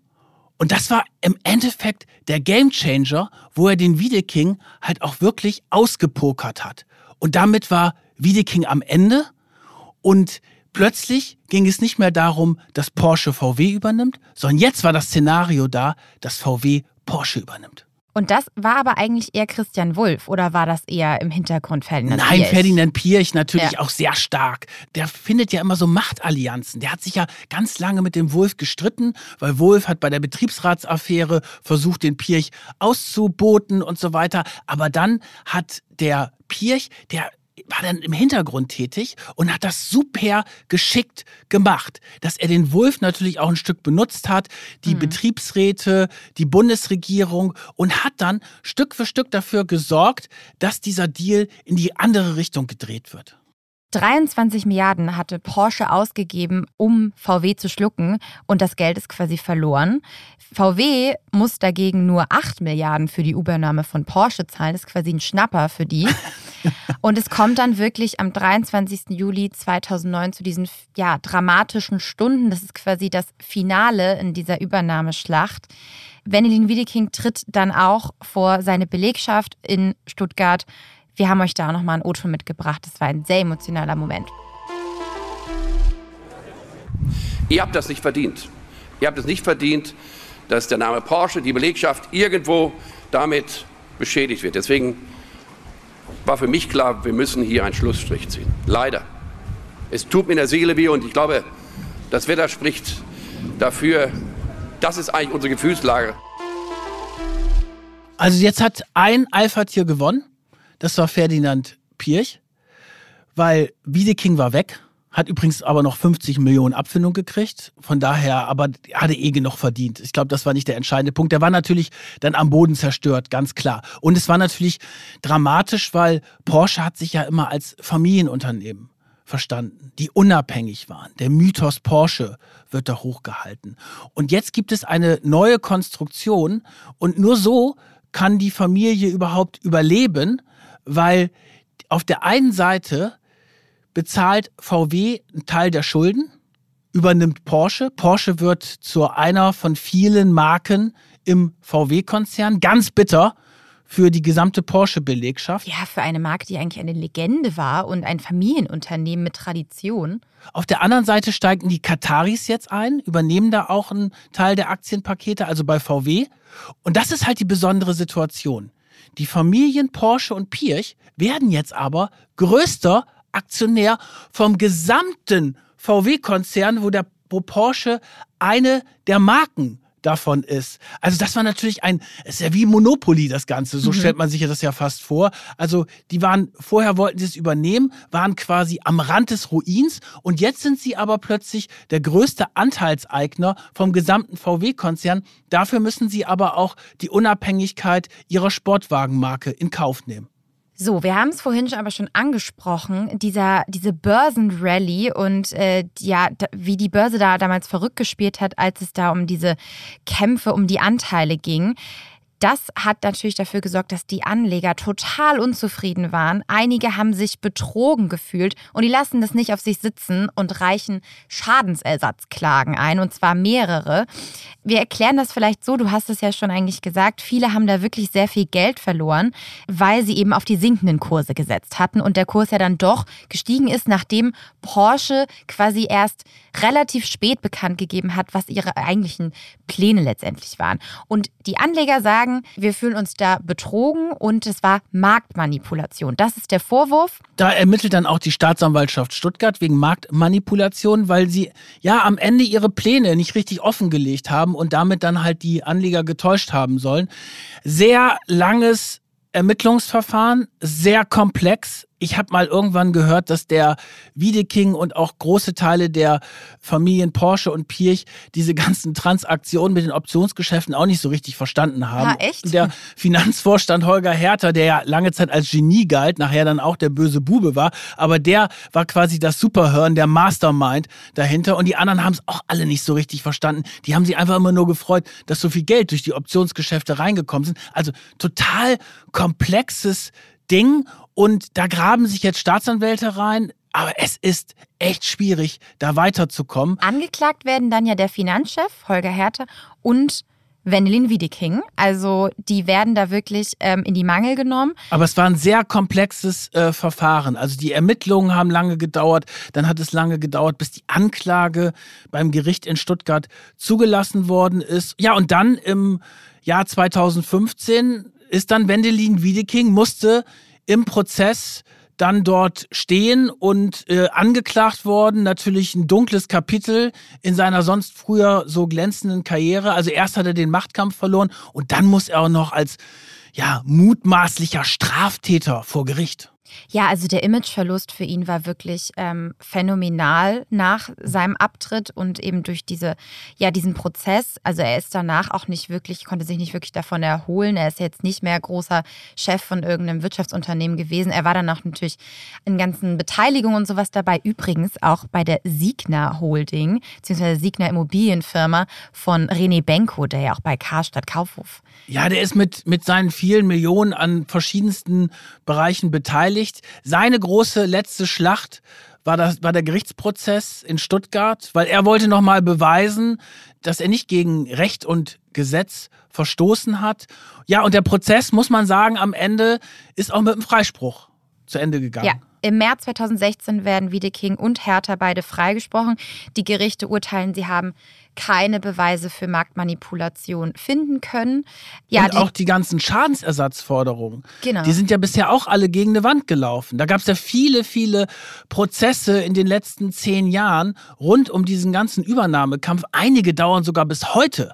Und das war im Endeffekt der Gamechanger, wo er den Wiedeking halt auch wirklich ausgepokert hat. Und damit war Wiedeking am Ende und plötzlich ging es nicht mehr darum, dass Porsche VW übernimmt, sondern jetzt war das Szenario da, dass VW Porsche übernimmt. Und das war aber eigentlich eher Christian Wulff oder war das eher im Hintergrund Ferdinand Nein, Pirch? Ferdinand Pirch natürlich ja. auch sehr stark. Der findet ja immer so Machtallianzen. Der hat sich ja ganz lange mit dem Wulff gestritten, weil Wulff hat bei der Betriebsratsaffäre versucht, den Pirch auszuboten und so weiter. Aber dann hat der Pirch, der war dann im Hintergrund tätig und hat das super geschickt gemacht, dass er den Wolf natürlich auch ein Stück benutzt hat, die mhm. Betriebsräte, die Bundesregierung und hat dann Stück für Stück dafür gesorgt, dass dieser Deal in die andere Richtung gedreht wird. 23 Milliarden hatte Porsche ausgegeben, um VW zu schlucken und das Geld ist quasi verloren. VW muss dagegen nur 8 Milliarden für die Übernahme von Porsche zahlen. Das ist quasi ein Schnapper für die. Und es kommt dann wirklich am 23. Juli 2009 zu diesen ja, dramatischen Stunden. Das ist quasi das Finale in dieser Übernahmeschlacht. Wendelin Wiedeking tritt dann auch vor seine Belegschaft in Stuttgart. Wir haben euch da nochmal ein O-Ton mitgebracht. Das war ein sehr emotionaler Moment. Ihr habt das nicht verdient. Ihr habt es nicht verdient, dass der Name Porsche, die Belegschaft irgendwo damit beschädigt wird. Deswegen war für mich klar, wir müssen hier einen Schlussstrich ziehen. Leider. Es tut mir in der Seele weh und ich glaube, das Wetter spricht dafür. Das ist eigentlich unsere Gefühlslage. Also jetzt hat ein Alpha-Tier gewonnen. Das war Ferdinand Pirch, weil Wiedeking war weg. Hat übrigens aber noch 50 Millionen Abfindung gekriegt. Von daher, aber hatte eh genug verdient. Ich glaube, das war nicht der entscheidende Punkt. Der war natürlich dann am Boden zerstört, ganz klar. Und es war natürlich dramatisch, weil Porsche hat sich ja immer als Familienunternehmen verstanden, die unabhängig waren. Der Mythos Porsche wird da hochgehalten. Und jetzt gibt es eine neue Konstruktion und nur so kann die Familie überhaupt überleben, weil auf der einen Seite bezahlt VW einen Teil der Schulden, übernimmt Porsche. Porsche wird zu einer von vielen Marken im VW-Konzern. Ganz bitter für die gesamte Porsche-Belegschaft. Ja, für eine Marke, die eigentlich eine Legende war und ein Familienunternehmen mit Tradition. Auf der anderen Seite steigen die Kataris jetzt ein, übernehmen da auch einen Teil der Aktienpakete, also bei VW. Und das ist halt die besondere Situation. Die Familien Porsche und Pirch werden jetzt aber größter Aktionär vom gesamten VW-Konzern, wo, wo Porsche eine der Marken davon ist. Also das war natürlich ein, es ist ja wie Monopoly das Ganze, so mhm. stellt man sich das ja fast vor. Also die waren, vorher wollten sie es übernehmen, waren quasi am Rand des Ruins und jetzt sind sie aber plötzlich der größte Anteilseigner vom gesamten VW-Konzern. Dafür müssen sie aber auch die Unabhängigkeit ihrer Sportwagenmarke in Kauf nehmen. So, wir haben es vorhin aber schon angesprochen, dieser, diese Börsenrally und äh, ja, wie die Börse da damals verrückt gespielt hat, als es da um diese Kämpfe um die Anteile ging. Das hat natürlich dafür gesorgt, dass die Anleger total unzufrieden waren. Einige haben sich betrogen gefühlt und die lassen das nicht auf sich sitzen und reichen Schadensersatzklagen ein, und zwar mehrere. Wir erklären das vielleicht so, du hast es ja schon eigentlich gesagt, viele haben da wirklich sehr viel Geld verloren, weil sie eben auf die sinkenden Kurse gesetzt hatten und der Kurs ja dann doch gestiegen ist, nachdem Porsche quasi erst relativ spät bekannt gegeben hat, was ihre eigentlichen Pläne letztendlich waren. Und die Anleger sagen, sagen, wir fühlen uns da betrogen und es war Marktmanipulation. Das ist der Vorwurf. Da ermittelt dann auch die Staatsanwaltschaft Stuttgart wegen Marktmanipulation, weil sie ja am Ende ihre Pläne nicht richtig offengelegt haben und damit dann halt die Anleger getäuscht haben sollen. Sehr langes Ermittlungsverfahren, sehr komplex. Ich habe mal irgendwann gehört, dass der Wiedeking und auch große Teile der Familien Porsche und Pirch diese ganzen Transaktionen mit den Optionsgeschäften auch nicht so richtig verstanden haben. Ja, echt? Der Finanzvorstand Holger Herter, der ja lange Zeit als Genie galt, nachher dann auch der böse Bube war, aber der war quasi das Superhirn, der Mastermind dahinter und die anderen haben es auch alle nicht so richtig verstanden. Die haben sich einfach immer nur gefreut, dass so viel Geld durch die Optionsgeschäfte reingekommen sind. Also total komplexes Ding und da graben sich jetzt Staatsanwälte rein. Aber es ist echt schwierig, da weiterzukommen. Angeklagt werden dann ja der Finanzchef Holger Herter und Wendelin Wiedeking. Also die werden da wirklich ähm, in die Mangel genommen. Aber es war ein sehr komplexes äh, Verfahren. Also die Ermittlungen haben lange gedauert. Dann hat es lange gedauert, bis die Anklage beim Gericht in Stuttgart zugelassen worden ist. Ja, und dann im Jahr 2015 ist dann Wendelin Wiedeking, musste im Prozess dann dort stehen und äh, angeklagt worden. Natürlich ein dunkles Kapitel in seiner sonst früher so glänzenden Karriere. Also erst hat er den Machtkampf verloren und dann muss er auch noch als ja, mutmaßlicher Straftäter vor Gericht. Ja, also der Imageverlust für ihn war wirklich ähm, phänomenal nach seinem Abtritt und eben durch diese, ja, diesen Prozess. Also er ist danach auch nicht wirklich, konnte sich nicht wirklich davon erholen. Er ist jetzt nicht mehr großer Chef von irgendeinem Wirtschaftsunternehmen gewesen. Er war danach natürlich in ganzen Beteiligungen und sowas dabei. Übrigens auch bei der Signa Holding, beziehungsweise Signa Immobilienfirma von René Benko, der ja auch bei Karstadt Kaufhof. Ja, der ist mit, mit seinen vielen Millionen an verschiedensten Bereichen beteiligt. Seine große letzte Schlacht war, das, war der Gerichtsprozess in Stuttgart, weil er wollte nochmal beweisen, dass er nicht gegen Recht und Gesetz verstoßen hat. Ja, und der Prozess, muss man sagen, am Ende ist auch mit einem Freispruch zu Ende gegangen. Ja, im März 2016 werden Wiedeking und Hertha beide freigesprochen. Die Gerichte urteilen, sie haben keine Beweise für Marktmanipulation finden können. Ja, und die, auch die ganzen Schadensersatzforderungen, genau. die sind ja bisher auch alle gegen eine Wand gelaufen. Da gab es ja viele, viele Prozesse in den letzten zehn Jahren rund um diesen ganzen Übernahmekampf. Einige dauern sogar bis heute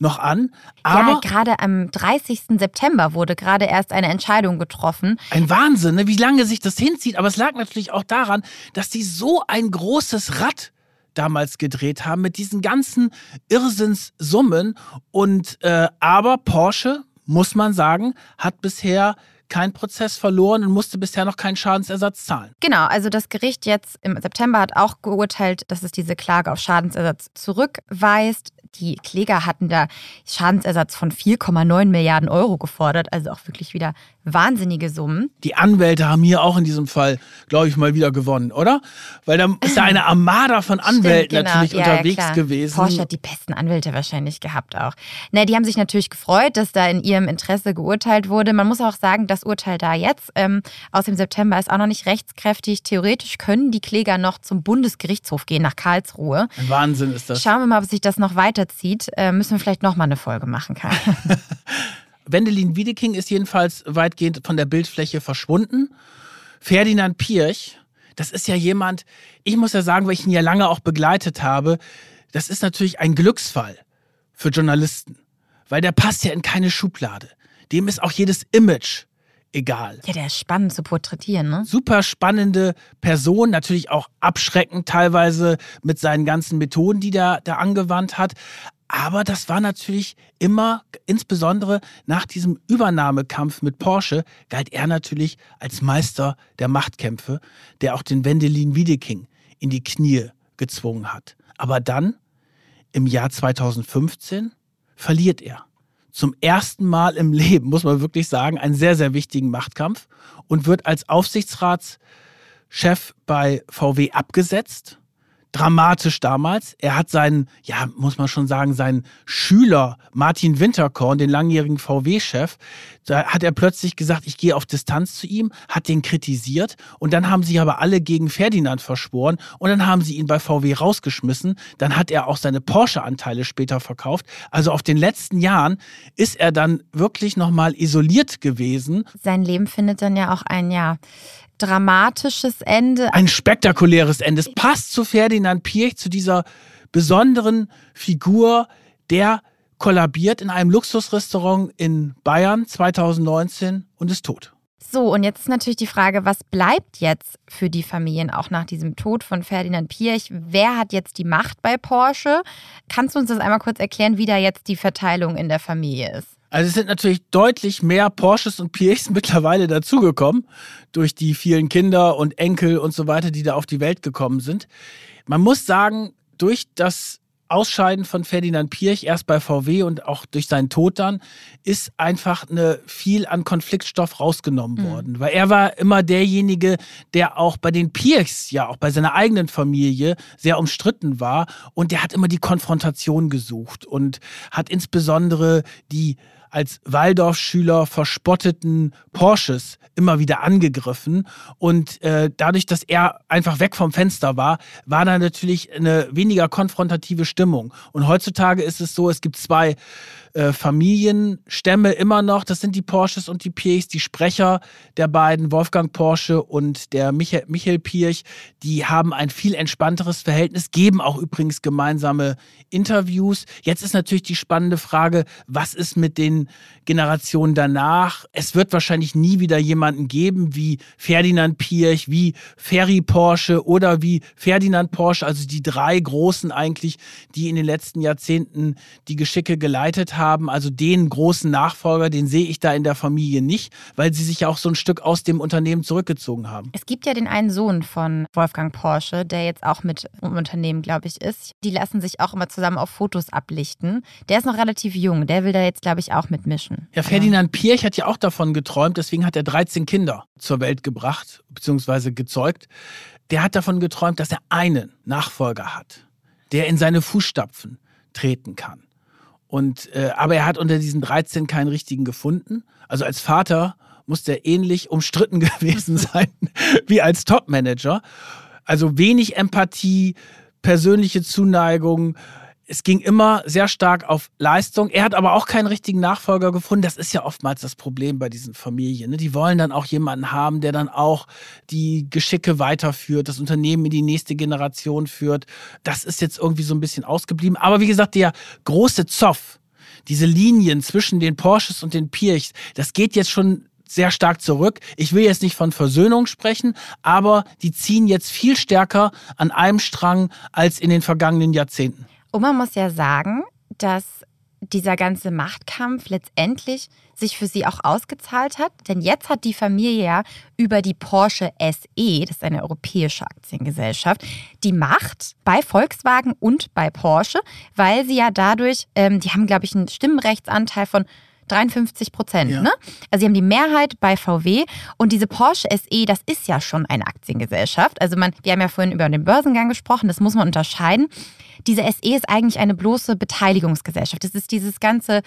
noch an. Aber ja, gerade am 30. September wurde gerade erst eine Entscheidung getroffen. Ein Wahnsinn, ne? wie lange sich das hinzieht. Aber es lag natürlich auch daran, dass die so ein großes Rad damals gedreht haben mit diesen ganzen Irrsinnssummen. Und äh, aber Porsche, muss man sagen, hat bisher keinen Prozess verloren und musste bisher noch keinen Schadensersatz zahlen. Genau, also das Gericht jetzt im September hat auch geurteilt, dass es diese Klage auf Schadensersatz zurückweist. Die Kläger hatten da Schadensersatz von 4,9 Milliarden Euro gefordert, also auch wirklich wieder wahnsinnige Summen. Die Anwälte haben hier auch in diesem Fall, glaube ich, mal wieder gewonnen, oder? Weil da ist ja eine Armada von Anwälten Stimmt, genau. natürlich ja, unterwegs ja, gewesen. Porsche hat die besten Anwälte wahrscheinlich gehabt auch. Na, die haben sich natürlich gefreut, dass da in ihrem Interesse geurteilt wurde. Man muss auch sagen, das Urteil da jetzt ähm, aus dem September ist auch noch nicht rechtskräftig. Theoretisch können die Kläger noch zum Bundesgerichtshof gehen, nach Karlsruhe. Ein Wahnsinn ist das. Schauen wir mal, ob sich das noch weiterzieht. Äh, müssen wir vielleicht noch mal eine Folge machen, Karl. Wendelin Wiedeking ist jedenfalls weitgehend von der Bildfläche verschwunden. Ferdinand Pirch, das ist ja jemand, ich muss ja sagen, weil ich ihn ja lange auch begleitet habe, das ist natürlich ein Glücksfall für Journalisten, weil der passt ja in keine Schublade. Dem ist auch jedes Image egal. Ja, der ist spannend zu porträtieren, ne? Super spannende Person, natürlich auch abschreckend teilweise mit seinen ganzen Methoden, die der da angewandt hat. Aber das war natürlich immer, insbesondere nach diesem Übernahmekampf mit Porsche, galt er natürlich als Meister der Machtkämpfe, der auch den Wendelin Wiedeking in die Knie gezwungen hat. Aber dann, im Jahr 2015, verliert er. Zum ersten Mal im Leben, muss man wirklich sagen, einen sehr, sehr wichtigen Machtkampf und wird als Aufsichtsratschef bei VW abgesetzt dramatisch damals. Er hat seinen, ja, muss man schon sagen, seinen Schüler Martin Winterkorn, den langjährigen VW-Chef, da hat er plötzlich gesagt, ich gehe auf Distanz zu ihm, hat den kritisiert und dann haben sie aber alle gegen Ferdinand verschworen und dann haben sie ihn bei VW rausgeschmissen. Dann hat er auch seine Porsche-Anteile später verkauft. Also auf den letzten Jahren ist er dann wirklich nochmal isoliert gewesen. Sein Leben findet dann ja auch ein Jahr dramatisches Ende. Ein spektakuläres Ende. Es passt zu Ferdinand Pirch, zu dieser besonderen Figur, der kollabiert in einem Luxusrestaurant in Bayern 2019 und ist tot. So, und jetzt ist natürlich die Frage, was bleibt jetzt für die Familien auch nach diesem Tod von Ferdinand Pirch? Wer hat jetzt die Macht bei Porsche? Kannst du uns das einmal kurz erklären, wie da jetzt die Verteilung in der Familie ist? Also es sind natürlich deutlich mehr Porsches und Pirchs mittlerweile dazugekommen durch die vielen Kinder und Enkel und so weiter, die da auf die Welt gekommen sind. Man muss sagen, durch das Ausscheiden von Ferdinand Pirch erst bei VW und auch durch seinen Tod dann ist einfach eine viel an Konfliktstoff rausgenommen mhm. worden, weil er war immer derjenige, der auch bei den Pirchs ja auch bei seiner eigenen Familie sehr umstritten war und der hat immer die Konfrontation gesucht und hat insbesondere die als Waldorfschüler verspotteten Porsches immer wieder angegriffen. Und äh, dadurch, dass er einfach weg vom Fenster war, war da natürlich eine weniger konfrontative Stimmung. Und heutzutage ist es so, es gibt zwei äh, Familienstämme immer noch. Das sind die Porsches und die Pirchs, die Sprecher der beiden, Wolfgang Porsche und der Michael, Michael Pirch, die haben ein viel entspannteres Verhältnis, geben auch übrigens gemeinsame Interviews. Jetzt ist natürlich die spannende Frage, was ist mit den Generationen danach? Es wird wahrscheinlich nie wieder jemanden geben wie Ferdinand Pirch, wie Ferry Porsche oder wie Ferdinand Porsche, also die drei Großen eigentlich, die in den letzten Jahrzehnten die Geschicke geleitet haben. Also den großen Nachfolger, den sehe ich da in der Familie nicht, weil sie sich ja auch so ein Stück aus dem Unternehmen zurückgezogen haben. Es gibt ja den einen Sohn von Wolfgang Porsche, der jetzt auch mit im Unternehmen, glaube ich, ist. Die lassen sich auch immer zusammen auf Fotos ablichten. Der ist noch relativ jung, der will da jetzt, glaube ich, auch mitmischen. Ja, Ferdinand Pirch hat ja auch davon geträumt, deswegen hat er 13 Kinder zur Welt gebracht, beziehungsweise gezeugt. Der hat davon geträumt, dass er einen Nachfolger hat, der in seine Fußstapfen treten kann. Und, äh, aber er hat unter diesen 13 keinen richtigen gefunden. Also als Vater muss der ähnlich umstritten gewesen sein wie als Topmanager. Also wenig Empathie, persönliche Zuneigung, es ging immer sehr stark auf Leistung. Er hat aber auch keinen richtigen Nachfolger gefunden. Das ist ja oftmals das Problem bei diesen Familien. Ne? Die wollen dann auch jemanden haben, der dann auch die Geschicke weiterführt, das Unternehmen in die nächste Generation führt. Das ist jetzt irgendwie so ein bisschen ausgeblieben. Aber wie gesagt, der große Zoff, diese Linien zwischen den Porsches und den Pirchs, das geht jetzt schon sehr stark zurück. Ich will jetzt nicht von Versöhnung sprechen, aber die ziehen jetzt viel stärker an einem Strang als in den vergangenen Jahrzehnten. Und man muss ja sagen, dass dieser ganze Machtkampf letztendlich sich für sie auch ausgezahlt hat. Denn jetzt hat die Familie ja über die Porsche SE, das ist eine europäische Aktiengesellschaft, die Macht bei Volkswagen und bei Porsche, weil sie ja dadurch, ähm, die haben, glaube ich, einen Stimmenrechtsanteil von 53 Prozent. Ja. Ne? Also sie haben die Mehrheit bei VW und diese Porsche SE, das ist ja schon eine Aktiengesellschaft. Also man, wir haben ja vorhin über den Börsengang gesprochen, das muss man unterscheiden. Diese SE ist eigentlich eine bloße Beteiligungsgesellschaft. Das ist dieses ganze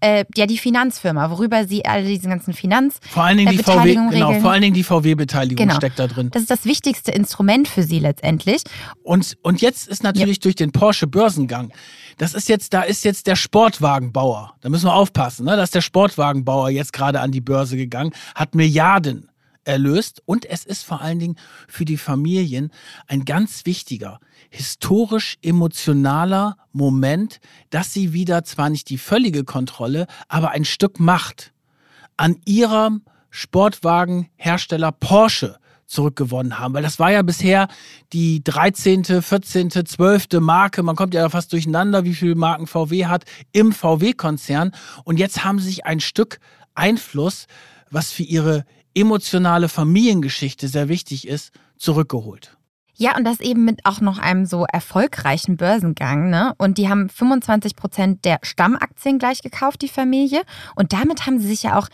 äh, ja die Finanzfirma, worüber sie alle diesen ganzen Finanz vor allen Dingen äh, die VW genau, vor allen Dingen die VW Beteiligung genau. steckt da drin. Das ist das wichtigste Instrument für sie letztendlich. Und und jetzt ist natürlich ja. durch den Porsche Börsengang das ist jetzt, da ist jetzt der Sportwagenbauer. Da müssen wir aufpassen, ne? Da ist der Sportwagenbauer jetzt gerade an die Börse gegangen, hat Milliarden erlöst und es ist vor allen Dingen für die Familien ein ganz wichtiger, historisch emotionaler Moment, dass sie wieder zwar nicht die völlige Kontrolle, aber ein Stück Macht an ihrem Sportwagenhersteller Porsche zurückgewonnen haben. Weil das war ja bisher die 13., 14., 12. Marke. Man kommt ja fast durcheinander, wie viele Marken VW hat im VW-Konzern. Und jetzt haben sie sich ein Stück Einfluss, was für ihre emotionale Familiengeschichte sehr wichtig ist, zurückgeholt. Ja, und das eben mit auch noch einem so erfolgreichen Börsengang. Ne? Und die haben 25 Prozent der Stammaktien gleich gekauft, die Familie. Und damit haben sie sich ja auch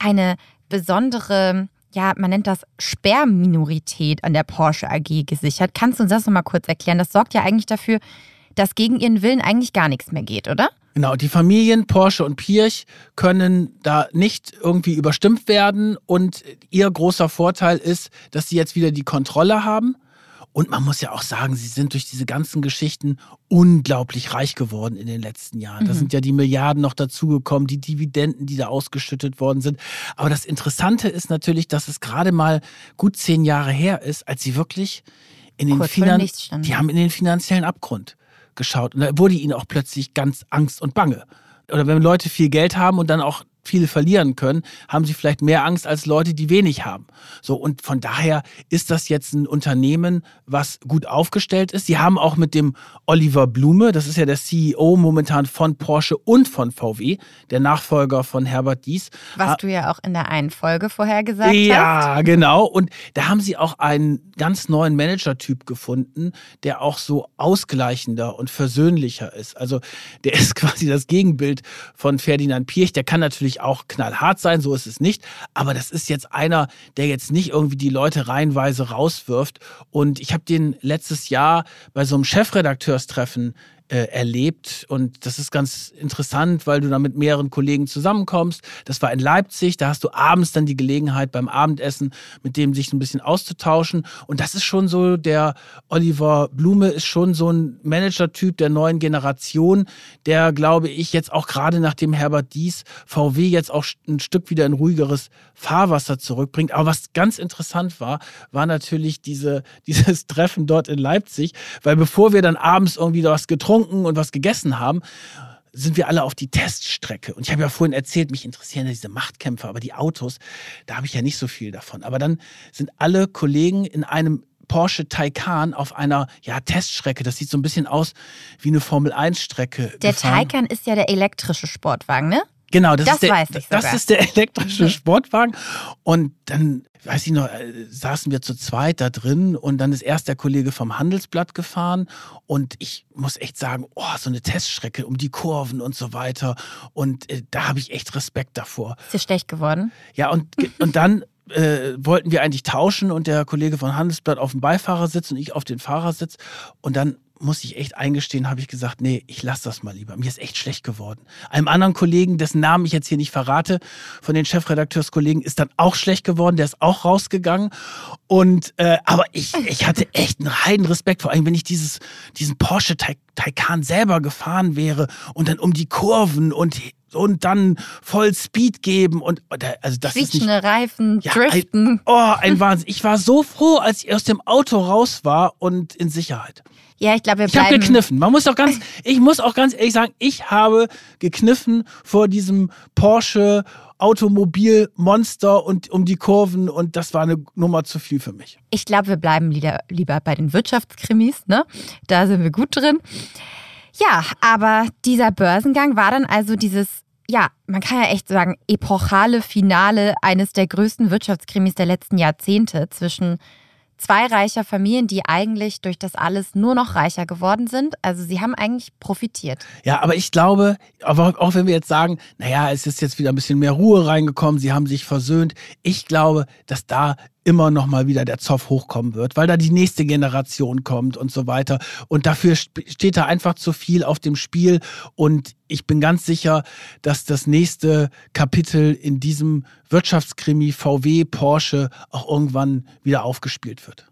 eine besondere ja, man nennt das Sperrminorität an der Porsche AG gesichert. Kannst du uns das nochmal kurz erklären? Das sorgt ja eigentlich dafür, dass gegen ihren Willen eigentlich gar nichts mehr geht, oder? Genau, die Familien Porsche und Pirch können da nicht irgendwie überstimmt werden und ihr großer Vorteil ist, dass sie jetzt wieder die Kontrolle haben und man muss ja auch sagen, sie sind durch diese ganzen Geschichten unglaublich reich geworden in den letzten Jahren. Da mhm. sind ja die Milliarden noch dazugekommen, die Dividenden, die da ausgeschüttet worden sind. Aber das Interessante ist natürlich, dass es gerade mal gut zehn Jahre her ist, als sie wirklich in den Finanzen, die haben in den finanziellen Abgrund geschaut. Und da wurde ihnen auch plötzlich ganz Angst und Bange. Oder wenn Leute viel Geld haben und dann auch viel verlieren können, haben sie vielleicht mehr Angst als Leute, die wenig haben. So und von daher ist das jetzt ein Unternehmen, was gut aufgestellt ist. Sie haben auch mit dem Oliver Blume, das ist ja der CEO momentan von Porsche und von VW, der Nachfolger von Herbert Dies. Was du ja auch in der einen Folge vorher gesagt ja, hast. Ja, genau. Und da haben sie auch einen ganz neuen Manager-Typ gefunden, der auch so ausgleichender und versöhnlicher ist. Also der ist quasi das Gegenbild von Ferdinand Pirch. Der kann natürlich auch knallhart sein, so ist es nicht. Aber das ist jetzt einer, der jetzt nicht irgendwie die Leute reihenweise rauswirft. Und ich habe den letztes Jahr bei so einem Chefredakteurstreffen äh, erlebt. Und das ist ganz interessant, weil du da mit mehreren Kollegen zusammenkommst. Das war in Leipzig, da hast du abends dann die Gelegenheit beim Abendessen mit dem sich ein bisschen auszutauschen. Und das ist schon so, der Oliver Blume ist schon so ein Manager-Typ der neuen Generation, der, glaube ich, jetzt auch gerade nachdem Herbert Dies VW jetzt auch ein Stück wieder in ruhigeres Fahrwasser zurückbringt. Aber was ganz interessant war, war natürlich diese, dieses Treffen dort in Leipzig, weil bevor wir dann abends irgendwie was getrunken und was gegessen haben, sind wir alle auf die Teststrecke. Und ich habe ja vorhin erzählt, mich interessieren ja diese Machtkämpfe, aber die Autos, da habe ich ja nicht so viel davon. Aber dann sind alle Kollegen in einem Porsche Taycan auf einer ja, Teststrecke. Das sieht so ein bisschen aus wie eine Formel-1-Strecke. Der gefahren. Taycan ist ja der elektrische Sportwagen, ne? Genau, das, das ist der, weiß ich das ist der elektrische Sportwagen. Und dann, weiß ich noch, äh, saßen wir zu zweit da drin und dann ist erst der Kollege vom Handelsblatt gefahren und ich muss echt sagen, oh, so eine Teststrecke um die Kurven und so weiter. Und äh, da habe ich echt Respekt davor. Ist dir schlecht geworden? Ja, und, und dann äh, wollten wir eigentlich tauschen und der Kollege von Handelsblatt auf dem Beifahrersitz und ich auf den Fahrersitz. Und dann muss ich echt eingestehen, habe ich gesagt, nee, ich lasse das mal lieber. Mir ist echt schlecht geworden. Einem anderen Kollegen, dessen Namen ich jetzt hier nicht verrate, von den Chefredakteurskollegen, ist dann auch schlecht geworden. Der ist auch rausgegangen. Und äh, aber ich, ich hatte echt einen heiden Respekt, vor allem wenn ich dieses, diesen Porsche Taycan selber gefahren wäre und dann um die Kurven und und dann voll Speed geben und also das ist nicht, Reifen, ja, driften. Ein, oh, ein Wahnsinn. Ich war so froh, als ich aus dem Auto raus war und in Sicherheit. Ja, ich glaube, wir bleiben. Ich habe gekniffen. Man muss auch ganz, ich muss auch ganz ehrlich sagen, ich habe gekniffen vor diesem Porsche Automobilmonster und um die Kurven und das war eine Nummer zu viel für mich. Ich glaube, wir bleiben lieber, lieber bei den Wirtschaftskrimis, ne? Da sind wir gut drin. Ja, aber dieser Börsengang war dann also dieses ja, man kann ja echt sagen, epochale Finale eines der größten Wirtschaftskrimis der letzten Jahrzehnte zwischen zwei reicher Familien, die eigentlich durch das alles nur noch reicher geworden sind. Also sie haben eigentlich profitiert. Ja, aber ich glaube, auch wenn wir jetzt sagen, naja, es ist jetzt wieder ein bisschen mehr Ruhe reingekommen, sie haben sich versöhnt. Ich glaube, dass da immer noch mal wieder der Zoff hochkommen wird, weil da die nächste Generation kommt und so weiter. Und dafür steht da einfach zu viel auf dem Spiel. Und ich bin ganz sicher, dass das nächste Kapitel in diesem Wirtschaftskrimi VW Porsche auch irgendwann wieder aufgespielt wird.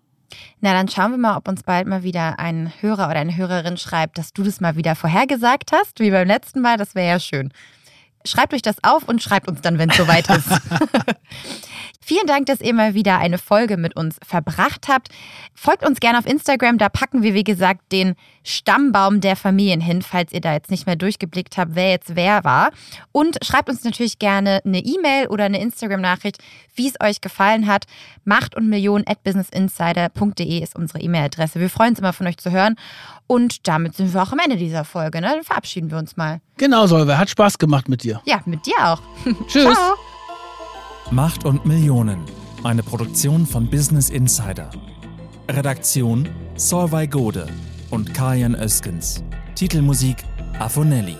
Na, dann schauen wir mal, ob uns bald mal wieder ein Hörer oder eine Hörerin schreibt, dass du das mal wieder vorhergesagt hast, wie beim letzten Mal. Das wäre ja schön. Schreibt euch das auf und schreibt uns dann, wenn es soweit ist. Vielen Dank, dass ihr mal wieder eine Folge mit uns verbracht habt. Folgt uns gerne auf Instagram, da packen wir, wie gesagt, den Stammbaum der Familien hin, falls ihr da jetzt nicht mehr durchgeblickt habt, wer jetzt wer war. Und schreibt uns natürlich gerne eine E-Mail oder eine Instagram-Nachricht, wie es euch gefallen hat. Macht und Millionen at businessinsider.de ist unsere E-Mail-Adresse. Wir freuen uns immer von euch zu hören. Und damit sind wir auch am Ende dieser Folge. Ne? Dann verabschieden wir uns mal. Genau, Solveig. Hat Spaß gemacht mit dir. Ja, mit dir auch. Tschüss. Ciao. Macht und Millionen. Eine Produktion von Business Insider. Redaktion Solvay Gode und Kajan Öskens. Titelmusik Afonelli.